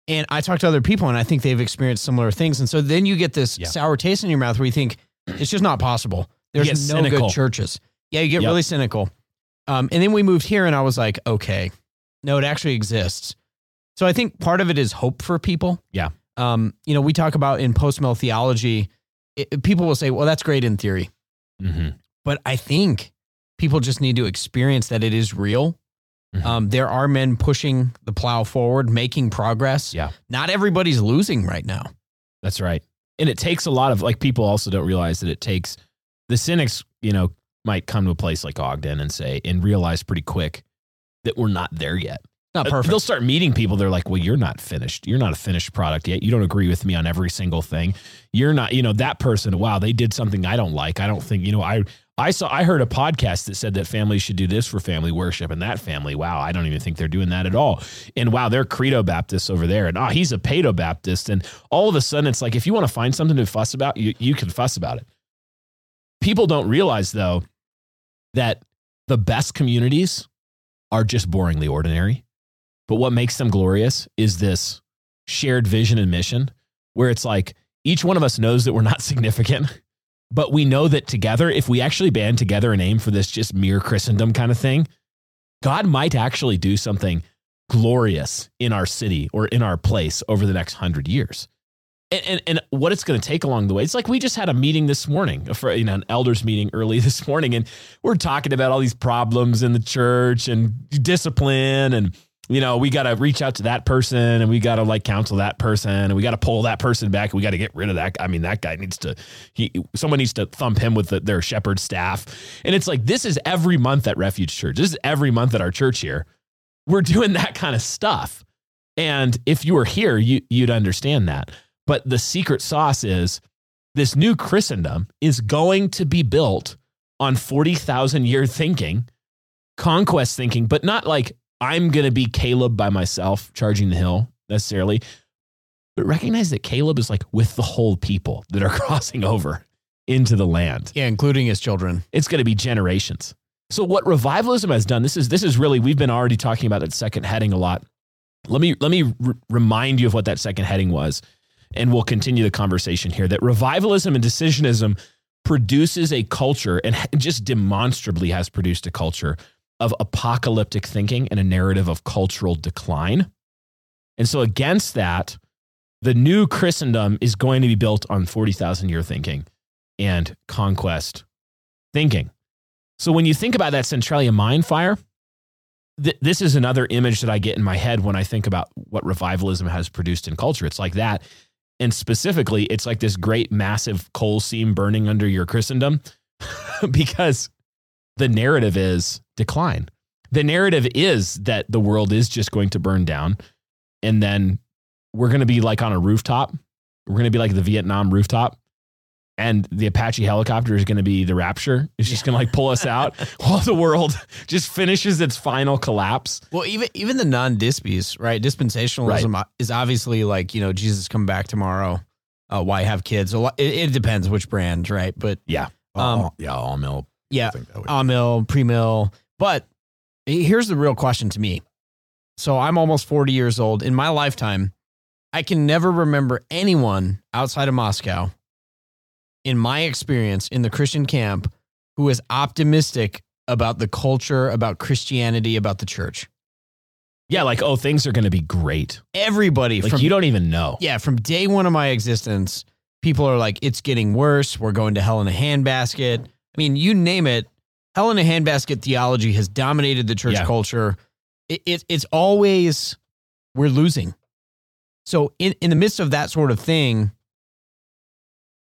And I talked to other people and I think they've experienced similar things. And so then you get this Yeah. sour taste in your mouth where you think it's just not possible. There's no cynical. good churches. Yeah, you get Yep. really cynical. Um, and then we moved here and I was like, okay, no, it actually exists. So I think part of it is hope for people. Yeah. Um, you know, we talk about in post mill theology, it, people will say, well, that's great in theory. hmm But I think people just need to experience that it is real. Mhm. Um, there are men pushing the plow forward, making progress. Yeah. Not everybody's losing right now. That's right. And it takes a lot of like people also don't realize that it takes the cynics, you know, might come to a place like Ogden and say and realize pretty quick that we're not there yet. Not perfect. They'll start meeting people. They're like, well, you're not finished. You're not a finished product yet. You don't agree with me on every single thing. You're not, you know, that person, wow, they did something I don't like. I don't think, you know, I, I saw, I heard a podcast that said that families should do this for family worship and that family, wow, I don't even think they're doing that at all. And wow, they're Credo Baptists over there. And ah, he's a Paedo Baptist. And all of a sudden it's like, if you want to find something to fuss about, you, you can fuss about it. People don't realize though that the best communities are just boringly ordinary. But what makes them glorious is this shared vision and mission where it's like each one of us knows that we're not significant, but we know that together, if we actually band together and aim for this just mere Christendom kind of thing, God might actually do something glorious in our city or in our place over the next hundred years. And, and, and what it's going to take along the way, it's like we just had a meeting this morning, for, you know, an elders meeting early this morning, and we're talking about all these problems in the church and discipline and you know, we got to reach out to that person and we got to like counsel that person and we got to pull that person back. We got to get rid of that. I mean, that guy needs to, he, someone needs to thump him with the, their shepherd staff. And it's like, this is every month at Refuge Church. This is every month at our church here. We're doing that kind of stuff. And if you were here, you, you'd understand that. But the secret sauce is this new Christendom is going to be built on 40,000 year thinking, conquest thinking, but not like I'm going to be Caleb by myself charging the hill necessarily, but recognize that Caleb is like with the whole people that are crossing over into the land. Yeah, including his children. It's going to be generations. So what revivalism has done, this is this is really we've been already talking about that second heading a lot. Let me let me r- remind you of what that second heading was and we'll continue the conversation here that revivalism and decisionism produces a culture and just demonstrably has produced a culture of apocalyptic thinking and a narrative of cultural decline. And so, against that, the new Christendom is going to be built on 40,000 year thinking and conquest thinking. So, when you think about that Centralia mine fire, th- this is another image that I get in my head when I think about what revivalism has produced in culture. It's like that. And specifically, it's like this great massive coal seam burning under your Christendom because the narrative is decline. The narrative is that the world is just going to burn down and then we're going to be like on a rooftop. We're going to be like the Vietnam rooftop and the Apache helicopter is going to be the rapture. It's just going to like pull us out while the world just finishes its final collapse. Well, even even the non dispies, right? Dispensationalism is obviously like you know Jesus come back tomorrow. Uh, why have kids? It, it depends which brand, right? But Yeah. Um, oh, yeah, all mill. Yeah, I think on ah, mill, pre mill. But here's the real question to me. So I'm almost 40 years old. In my lifetime, I can never remember anyone outside of Moscow, in my experience in the Christian camp, who is optimistic about the culture, about Christianity, about the church. Yeah. Like, oh, things are going to be great. Everybody Like, from you don't even know. yeah, from day one of my existence, people are like, it's getting worse. We're going to hell in a handbasket. I mean, you name it. Hell in a handbasket theology has dominated the church Yeah. culture. It, it, it's always, we're losing. So, in, in the midst of that sort of thing,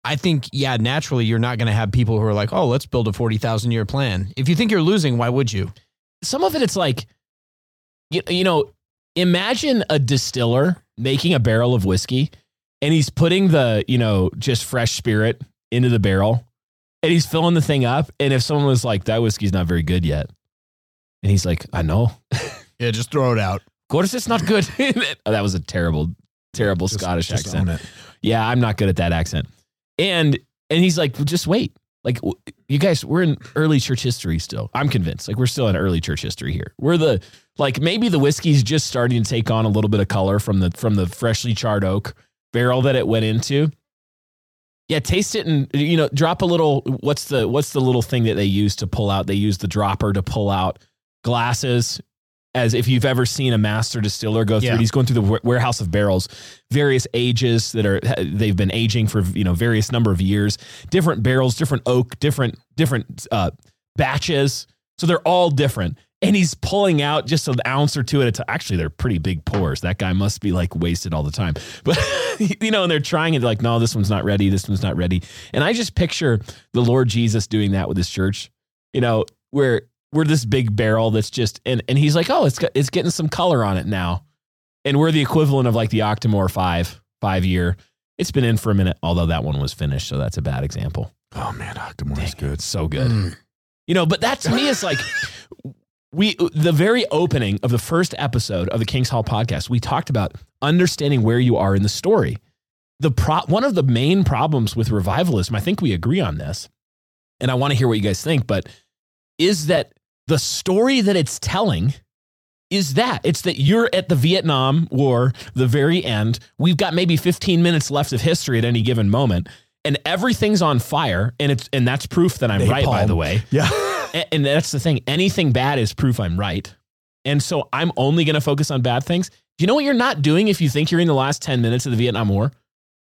I think, yeah, naturally, you're not going to have people who are like, oh, let's build a 40,000 year plan. If you think you're losing, why would you? some of it it's like you, you know imagine a distiller making a barrel of whiskey and he's putting the you know just fresh spirit into the barrel and he's filling the thing up and if someone was like that whiskey's not very good yet And he's like, I know. Yeah, just throw it out. Of course, it's not good. Oh, that was a terrible, terrible Just- Scottish just accent. Yeah, I'm not good at that accent. And and he's like, well, just wait. Like you guys, we're in early church history still. I'm convinced. Like we're still in early church history here. We're the like maybe the whiskey's just starting to take on a little bit of color from the from the freshly charred oak barrel that it went into. Yeah, taste it and you know, drop a little what's the what's the little thing that they use to pull out? They use the dropper to pull out glasses as if you've ever seen a master distiller go through Yeah. He's going through the warehouse of barrels, various ages that are they've been aging for you know various number of years, different barrels, different oak, different different uh, batches. So they're all different. And he's pulling out just an ounce or two at a time. Actually, they're pretty big pours. That guy must be like wasted all the time. But you know, and they're trying it like, no, this one's not ready. This one's not ready. And I just picture the Lord Jesus doing that with his church. You know, where we're this big barrel that's just and and he's like, oh, it's got, it's getting some color on it now, and we're the equivalent of like the Octomore five five year. It's been in for a minute, although that one was finished, so that's a bad example. Oh man, Octomore is good. So good, Mm. you know. But that to me is like we the very opening of the first episode of the King's Hall podcast. We talked about understanding where you are in the story. The pro, one of the main problems with revivalism, I think we agree on this, and I want to hear what you guys think, but is that the story that it's telling is that it's that you're at the Vietnam War, the very end. We've got maybe 15 minutes left of history at any given moment, and everything's on fire. And it's and that's proof that I'm right, by the way. Yeah. And that's the thing. Anything bad is proof I'm right. And so I'm only going to focus on bad things. Do you know what you're not doing if you think you're in the last 10 minutes of the Vietnam War?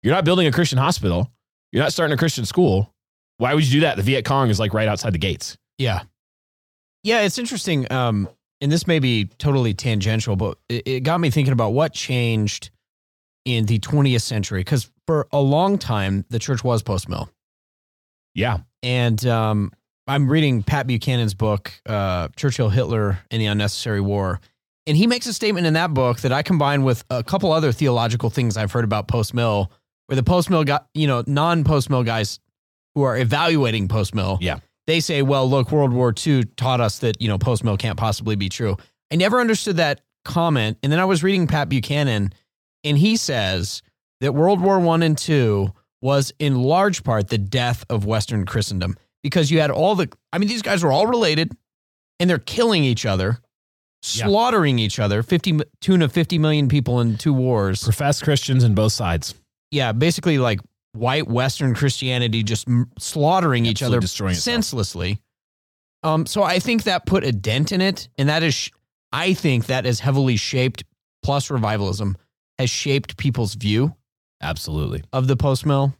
You're not building a Christian hospital. You're not starting a Christian school. Why would you do that? The Viet Cong is like right outside the gates. Yeah. Yeah, it's interesting. Um, and this may be totally tangential, but it, it got me thinking about what changed in the 20th century. Because for a long time, the church was post mill. Yeah. And um, I'm reading Pat Buchanan's book, uh, Churchill, Hitler, and the Unnecessary War. And he makes a statement in that book that I combine with a couple other theological things I've heard about post mill, where the post mill you know, non post mill guys who are evaluating post mill, Yeah. they say, well, look, World War II taught us that, you know, post mill can't possibly be true. I never understood that comment. And then I was reading Pat Buchanan, and he says that World War One and Two was in large part the death of Western Christendom because you had all the, I mean, these guys were all related and they're killing each other, Yeah. slaughtering each other, 50, tune of 50 million people in two wars. Professed Christians in both sides. Yeah, basically like white Western Christianity just m- slaughtering each other destroying itself. senselessly. Um, so I think that put a dent in it, and that is, sh- I think that has heavily shaped. Plus, revivalism has shaped people's view Absolutely. of the post mill.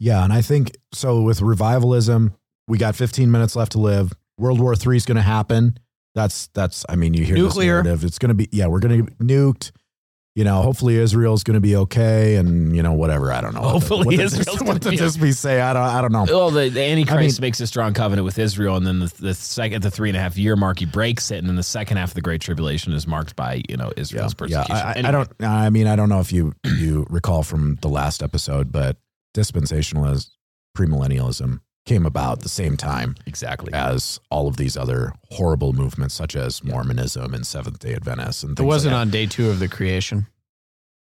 Yeah, and I think so with revivalism, we got 15 minutes left to live. World War III is going to happen. That's that's I mean, you hear Nuclear. this narrative. It's going to be yeah, we're going to nuked. You know, hopefully Israel's going to be okay, and you know whatever. I don't know. what the- Hopefully what the, Israel's What gonna the be Disney say? I don't. I don't know. Well, the, the Antichrist I mean- makes a strong covenant with Israel, and then the, the second, the three and a half year mark, he breaks it, and then the second half of the Great Tribulation is marked by you know Israel's yeah. persecution. I, I, I don't. I mean, I don't know if you you recall from the last episode, but dispensationalism, premillennialism came about the same time exactly. as all of these other horrible movements, such as Mormonism and Seventh Day Adventists, and It wasn't like on day two of the creation.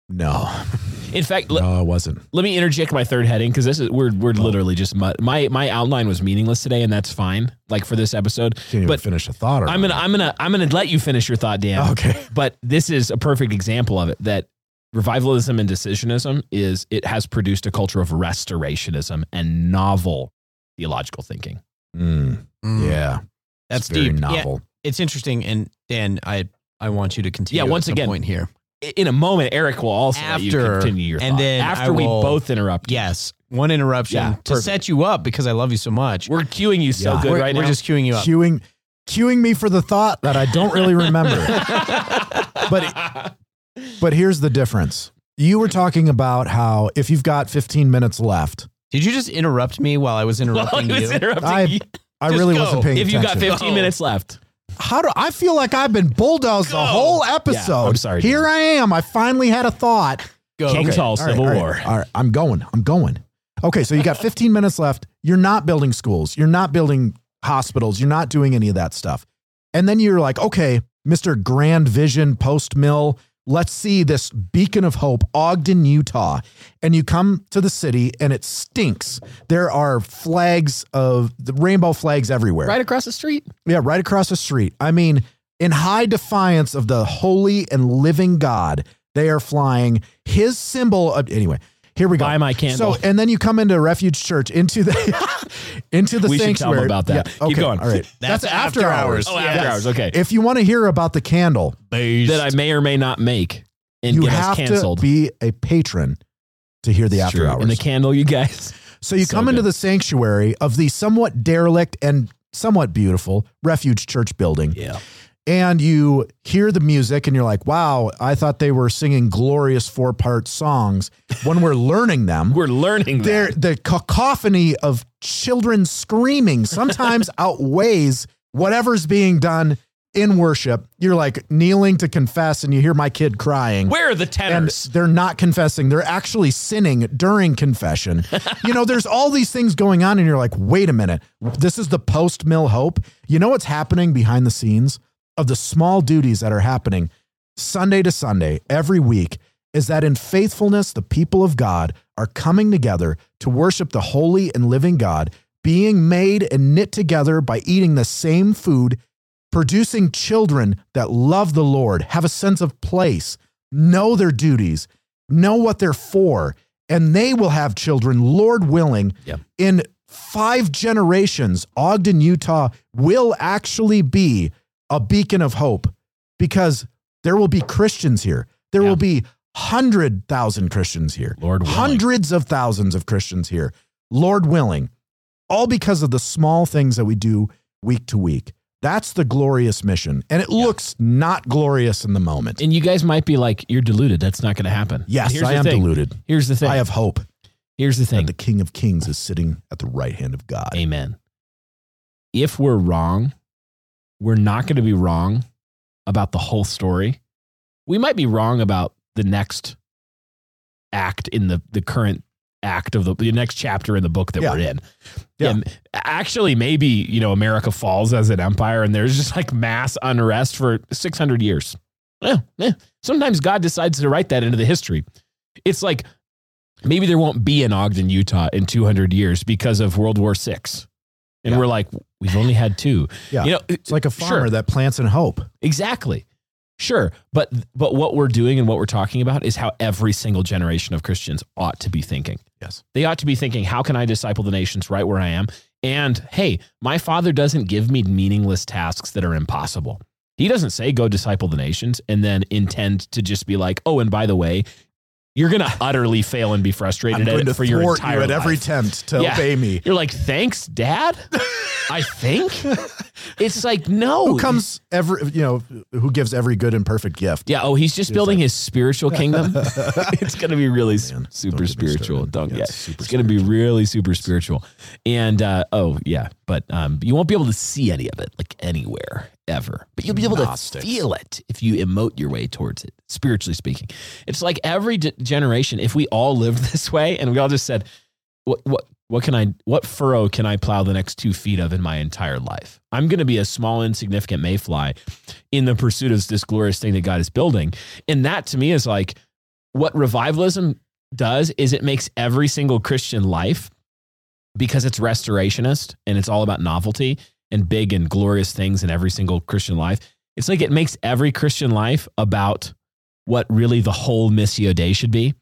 No, In fact, let, no, it wasn't. let me interject my third heading because this is we're we're literally just mud. my my outline was meaningless today, and that's fine. Like for this episode, Can't even But finish a thought. I'm gonna I'm gonna I'm gonna let you finish your thought, Dan. Okay. But this is a perfect example of it. That revivalism and decisionism is it has produced a culture of restorationism and novel theological thinking. Mm, Mm. yeah, That's it's very deep. Yeah. novel. It's interesting. And Dan, I, I want you to continue. Yeah, at once some again, point here. in a moment, Eric will also let you After- continue your and thought. then after I we will- both interrupt. you. Yes, one interruption Yeah, to perfect. set you up because I love you so much. we're queuing you so Yeah. good we're, right we're now. just queuing you up. Queuing, cueing me for the thought that I don't really remember. but but here's the difference. You were talking about how if you've got 15 minutes left, Did you just interrupt me while I was Well, interrupting he was you? interrupting I you. I Just really go. wasn't paying attention. If you've got attention. 15 Go. minutes left, How do I feel like I've been bulldozed the Go. whole episode? I'm sorry, Here I am. I finally had a thought. Go. King's Hall All right, Civil all right, War. All right, I'm going. I'm going. Okay, so you got 15 minutes left. You're not building schools. You're not building hospitals. You're not doing any of that stuff. And then you're like, okay, Mr. Grand Vision Post Mill, let's see this beacon of hope, Ogden, Utah. And you come to the city and it stinks. There are flags of the rainbow flags everywhere. Right across the street. Yeah, right across the street. I mean, in high defiance of the holy and living God, they are flying his symbol. Of, anyway, here we go. Buy my candle. So, and then you come into Refuge Church into the into the We should tell sanctuary. about that. Yeah, Keep going. All right, That's after hours. Oh, after hours. Okay. If you want to hear about the candle, that I may or may not make and you get us have canceled. to be a patron to hear the It's after true. hours. And the candle, you guys. So you So come into the sanctuary of the somewhat derelict and somewhat beautiful Refuge Church building. Yeah. And you hear the music and you're like, wow, I thought they were singing glorious four part songs when we're learning them. We're learning the cacophony of children screaming sometimes outweighs whatever's being done in worship. You're like kneeling to confess and you hear my kid crying. Where are the and tenors? they're not confessing. They're actually sinning during confession. you know, there's all these things going on, and you're like, wait a minute. This is the post mill hope. You know what's happening behind the scenes of the small duties that are happening Sunday to Sunday every week is that in faithfulness, the people of God are coming together to worship the holy and living God, being made and knit together by eating the same food, producing children that love the Lord, have a sense of place, know their duties, know what they're for, and they will have children, Lord willing, Yeah. in five generations. Ogden, Utah will actually be a beacon of hope because there will be Christians here. There Yeah. will be 100,000 Christians here, Lord willing. hundreds of thousands of Christians here, Lord willing, all because of the small things that we do week to week. That's the glorious mission. And it looks not glorious in the moment. And you guys might be like, you're deluded. That's not going to happen. Yes, I am thing. deluded. Here's the thing. I have hope Here's the that thing. the King of Kings is sitting at the right hand of God. Amen. If we're wrong, we're not going to be wrong about the whole story. We might be wrong about the next act in the, the current act of the, the next chapter in the book that Yeah. we're in. Yeah. And actually, maybe, you know, America falls as an empire and there's just like mass unrest for 600 years. Yeah, yeah. Sometimes God decides to write that into the history. It's like maybe there won't be an Ogden, Utah in 200 years because of World War VI. And Yeah. we're like, we've only had two. Yeah. You know, It's like a farmer Sure. that plants in hope. Exactly. Sure. But but what we're doing and what we're talking about is how every single generation of Christians ought to be thinking. Yes. They ought to be thinking, how can I disciple the nations right where I am? And hey, my father doesn't give me meaningless tasks that are impossible. He doesn't say go disciple the nations and then intend to just be like, oh, and by the way, you're going to utterly fail and be frustrated I'm at going to for your entire you at every life. attempt to Yeah. obey me. You're like, thanks, Dad. I think it's like no. Who comes every, you know, who gives every good and perfect gift? Yeah. Oh, he's just building his spiritual kingdom. it's going to be really Man, super spiritual. Don't Yeah, yeah. it's super It's going to be really super spiritual. And uh, oh yeah, but um, you won't be able to see any of it like anywhere ever. But you'll be able Gnostics. to feel it if you emote your way towards it. Spiritually speaking, it's like every d- generation. If we all lived this way and we all just said, "What what what can I what furrow can I plow the next two feet of in my entire life? I'm going to be a small, insignificant mayfly in the pursuit of this glorious thing that God is building." And that to me is like what revivalism does is it makes every single Christian life because it's restorationist and it's all about novelty and big and glorious things in every single Christian life. It's like it makes every Christian life about what really the whole Missio Dei should be,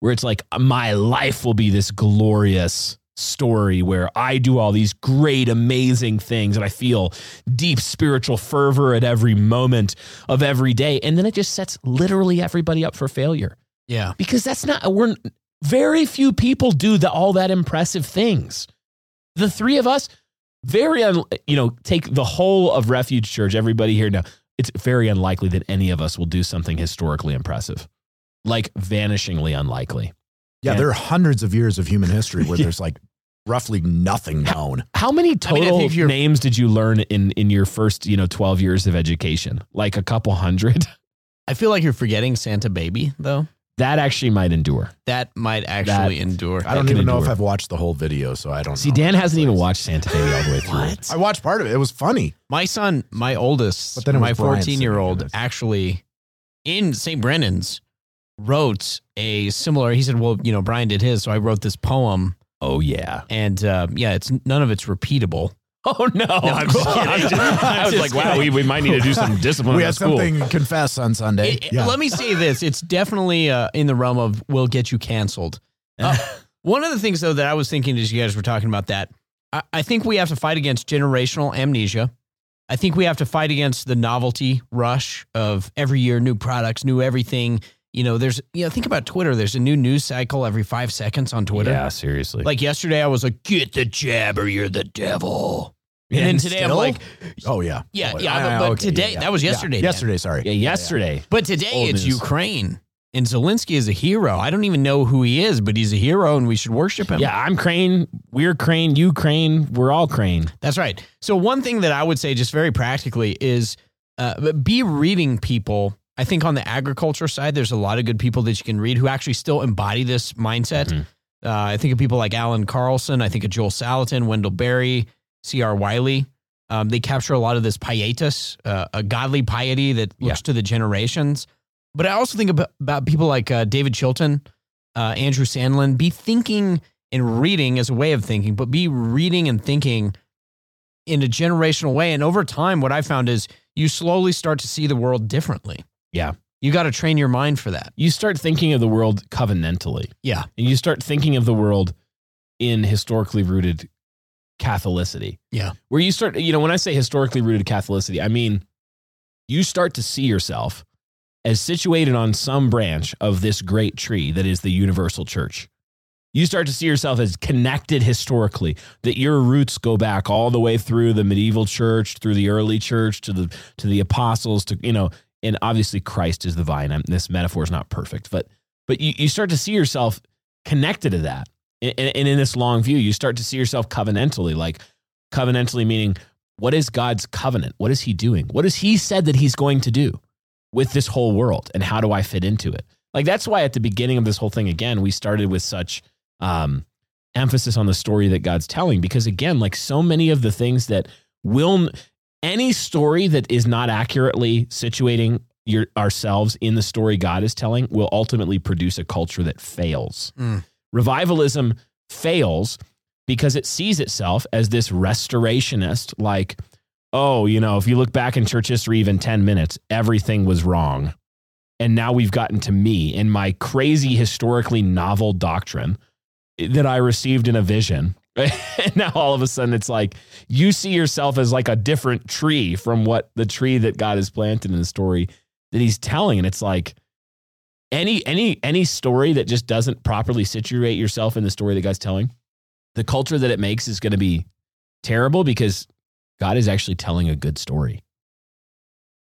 where it's like my life will be this glorious story where I do all these great, amazing things and I feel deep spiritual fervor at every moment of every day. And then it just sets literally everybody up for failure Yeah. because that's not we're very few people do the, all that impressive things. The three of us, very un, you know, take the whole of Refuge Church. Everybody here now, it's very unlikely that any of us will do something historically impressive, like vanishingly unlikely. Yeah, And- there are hundreds of years of human history where Yeah. there's like roughly nothing known. How many I mean, total think if names did you learn in in your first you know twelve years of education? Like a couple hundred. I feel like you're forgetting Santa Baby though. That actually might endure. That might actually endure. I don't can even know if endure. I've watched the whole video, so I don't. See, know. Dan hasn't even watched Santa Baby all the way through. What? I watched part of it. It was funny. My son, my oldest, But then it was my Brian 14 year singing old, actually in St. Brennan's wrote a similar. He said, "Well, you know, Brian did his, so I wrote this poem, Oh yeah. and uh, yeah, it's none of it's repeatable." Oh no! I'm just kidding. I'm just- I was just like, wow, we, we might need to do some discipline we at had school. something confess on Sunday. It- it- yeah. Let me say this: it's definitely uh, in the realm of will get you canceled. Uh, one of the things, though, that I was thinking as you guys were talking about that, I, I think we have to fight against generational amnesia. I think we have to fight against the novelty rush of every year new products, new everything. You know, there's you know, think about Twitter. There's a new news cycle every five seconds on Twitter. Yeah, seriously. Like yesterday, I was like, "Get the jab, or you're the devil." And, then And today, I'm like, oh yeah. Yeah, Oh, yeah, ah, but- but okay, today- that was yesterday, Dan. Yesterday, sorry. yeah, yesterday. But today Old it's news. Ukraine. And Zelensky is a hero. I don't even know who he is, but he's a hero and we should worship him. Yeah, I'm Crane. We're Crane. You Crane. We're all Crane. That's right. So, one thing that I would say, just very practically, is uh, be reading people. I think on the agriculture side, there's a lot of good people that you can read who actually still embody this mindset. Mhm. Uh, I think of people like Allan Carlson. I think of Joel Salatin, Wendell Berry, C.R. Wiley. Um, they capture a lot of this pietas, uh, a godly piety that looks to the generations. But I also think about, about people like uh, David Chilton, uh, Andrew Sandlin. Be thinking and reading as a way of thinking, but be reading and thinking in a generational way. And over time, what I found is you slowly start to see the world differently. Yeah. You got to train your mind for that. You start thinking of the world covenantally. Yeah. And you start thinking of the world in historically rooted Catholicity. Yeah. Where you start, you know, when I say historically rooted Catholicity, I mean you start to see yourself as situated on some branch of this great tree that is the universal church. You start to see yourself as connected historically, that your roots go back all the way through the medieval church, through the early church, to the to the apostles, to you know, and obviously Christ is the vine. I'm, this metaphor is not perfect, but but you, you start to see yourself connected to that. And, in this long view, you start to see yourself covenantally, like covenantally meaning what is God's covenant? What is he doing? What has he said that he's going to do with this whole world? And how do I fit into it? Like that's why at the beginning of this whole thing, again, we started with such um, emphasis on the story that God's telling, because again, like so many of the things that will, any story that is not accurately situating your ourselves in the story God is telling will ultimately produce a culture that fails. Mm. Revivalism fails because it sees itself as this restorationist, like, oh, you know, if you look back in church history, even 10 minutes, everything was wrong. And now we've gotten to me and my crazy, historically novel doctrine that I received in a vision. and now all of a sudden it's like you see yourself as like a different tree from what the tree that God has planted in the story that he's telling. And it's like any any any story that just doesn't properly situate yourself in the story that God's telling, the culture that it makes is going to be terrible because God is actually telling a good story.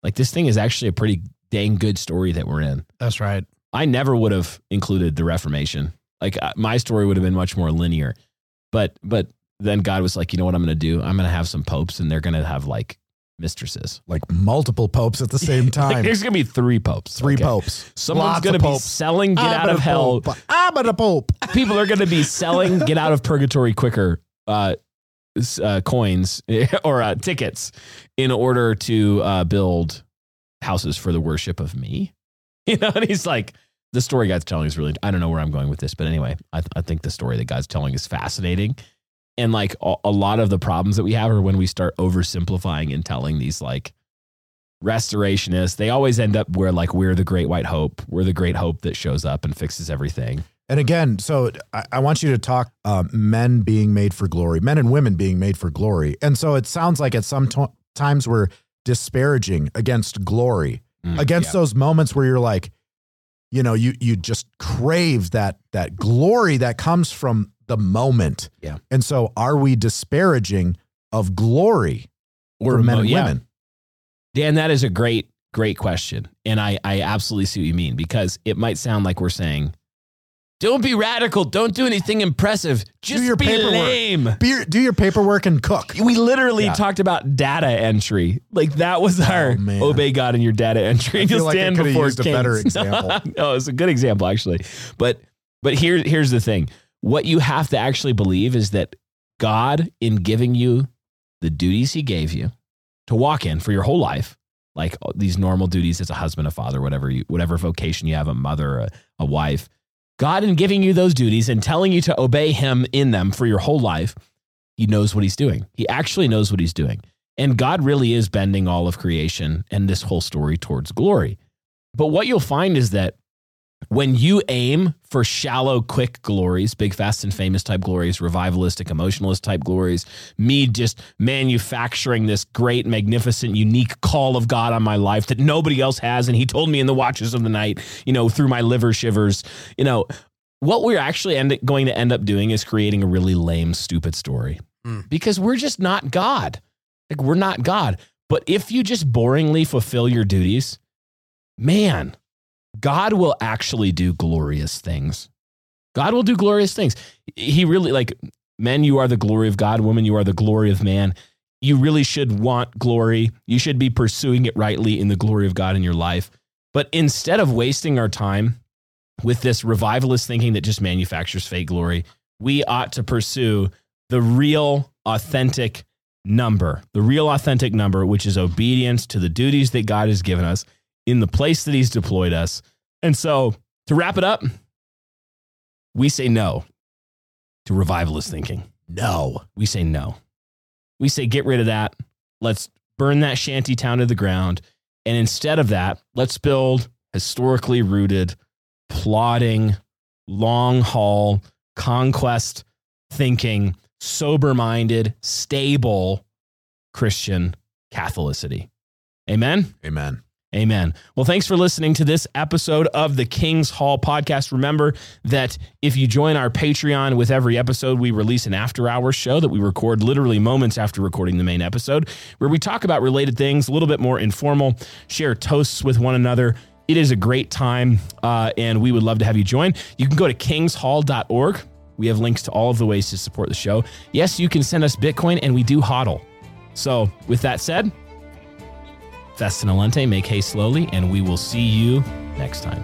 Like this thing is actually a pretty dang good story that we're in. That's right. I never would have included the Reformation. Like my story would have been much more linear. But but then God was like, you know what I'm going to do? I'm going to have some popes, and they're going to have like mistresses. Like multiple popes at the same Like, time. there's going to be three popes. Three okay? popes. Someone's Lots of to be popes. selling get out I'm of a hell. Pope. I'm a pope. People are to be selling get out of purgatory quicker uh, uh, coins or uh, tickets in order to uh, build houses for the worship of me. You know, and he's like, the story God's telling is really, I don't know where I'm going with this, but anyway, I, I think the story that God's telling is fascinating. And like a, a lot of the problems that we have are when we start oversimplifying and telling these like restorationists, they always end up where like we're the great white hope, we're the great hope that shows up and fixes everything. And again, so I, I want you to talk uh, men being made for glory, men and women being made for glory. And so it sounds like at some to- times we're disparaging against glory, Mm, against yeah. those moments where you're like, you know, you you just crave that that glory that comes from the moment. Yeah. And so are we disparaging of glory Or for men and yeah. women? Dan, that is a great, great question. And I, I absolutely see what you mean because it might sound like we're saying Don't be radical. Don't do anything impressive. Just your be paperwork. lame. Be your- do your paperwork and cook. We literally Yeah. talked about data entry. Like that was oh, our man. obey God in your data entry. I feel You'll like stand could've before used a better example. no, it's a good example actually. But but here here's the thing. What you have to actually believe is that God, in giving you the duties He gave you to walk in for your whole life, like these normal duties as a husband, a father, whatever you, whatever vocation you have, a mother, a, a wife. God, in giving you those duties and telling you to obey Him in them for your whole life, He knows what He's doing. He actually knows what He's doing. And God really is bending all of creation and this whole story towards glory. But what you'll find is that when you aim for shallow, quick glories, big, fast, and famous type glories, revivalistic, emotionalist type glories, me just manufacturing this great, magnificent, unique call of God on my life that nobody else has, and He told me in the watches of the night, you know, through my liver shivers, you know, what we're actually end, going to end up doing is creating a really lame, stupid story Mm. because we're just not God. Like, we're not God. But if you just boringly fulfill your duties, man, God will actually do glorious things. God will do glorious things. He really, like, men, you are the glory of God. Women, you are the glory of man. You really should want glory. You should be pursuing it rightly in the glory of God in your life. But instead of wasting our time with this revivalist thinking that just manufactures fake glory, we ought to pursue the real, authentic number, the real, authentic number, which is obedience to the duties that God has given us in the place that He's deployed us. And so, to wrap it up, we say no to revivalist thinking. No. We say no. We say get rid of that. Let's burn that shanty town to the ground. And instead of that, let's build historically rooted, plodding, long haul, conquest thinking, sober minded, stable Christian Catholicity. Amen. Amen. Amen. Well, thanks for listening to this episode of the King's Hall podcast. Remember that if you join our Patreon with every episode, we release an after hours show that we record literally moments after recording the main episode, where we talk about related things, a little bit more informal, share toasts with one another. It is a great time, uh, and we would love to have you join. You can go to kingshall.org. We have links to all of the ways to support the show. Yes, you can send us Bitcoin, and we do hodl. So, with that said, Festina lente, make hay slowly, and we will see you next time.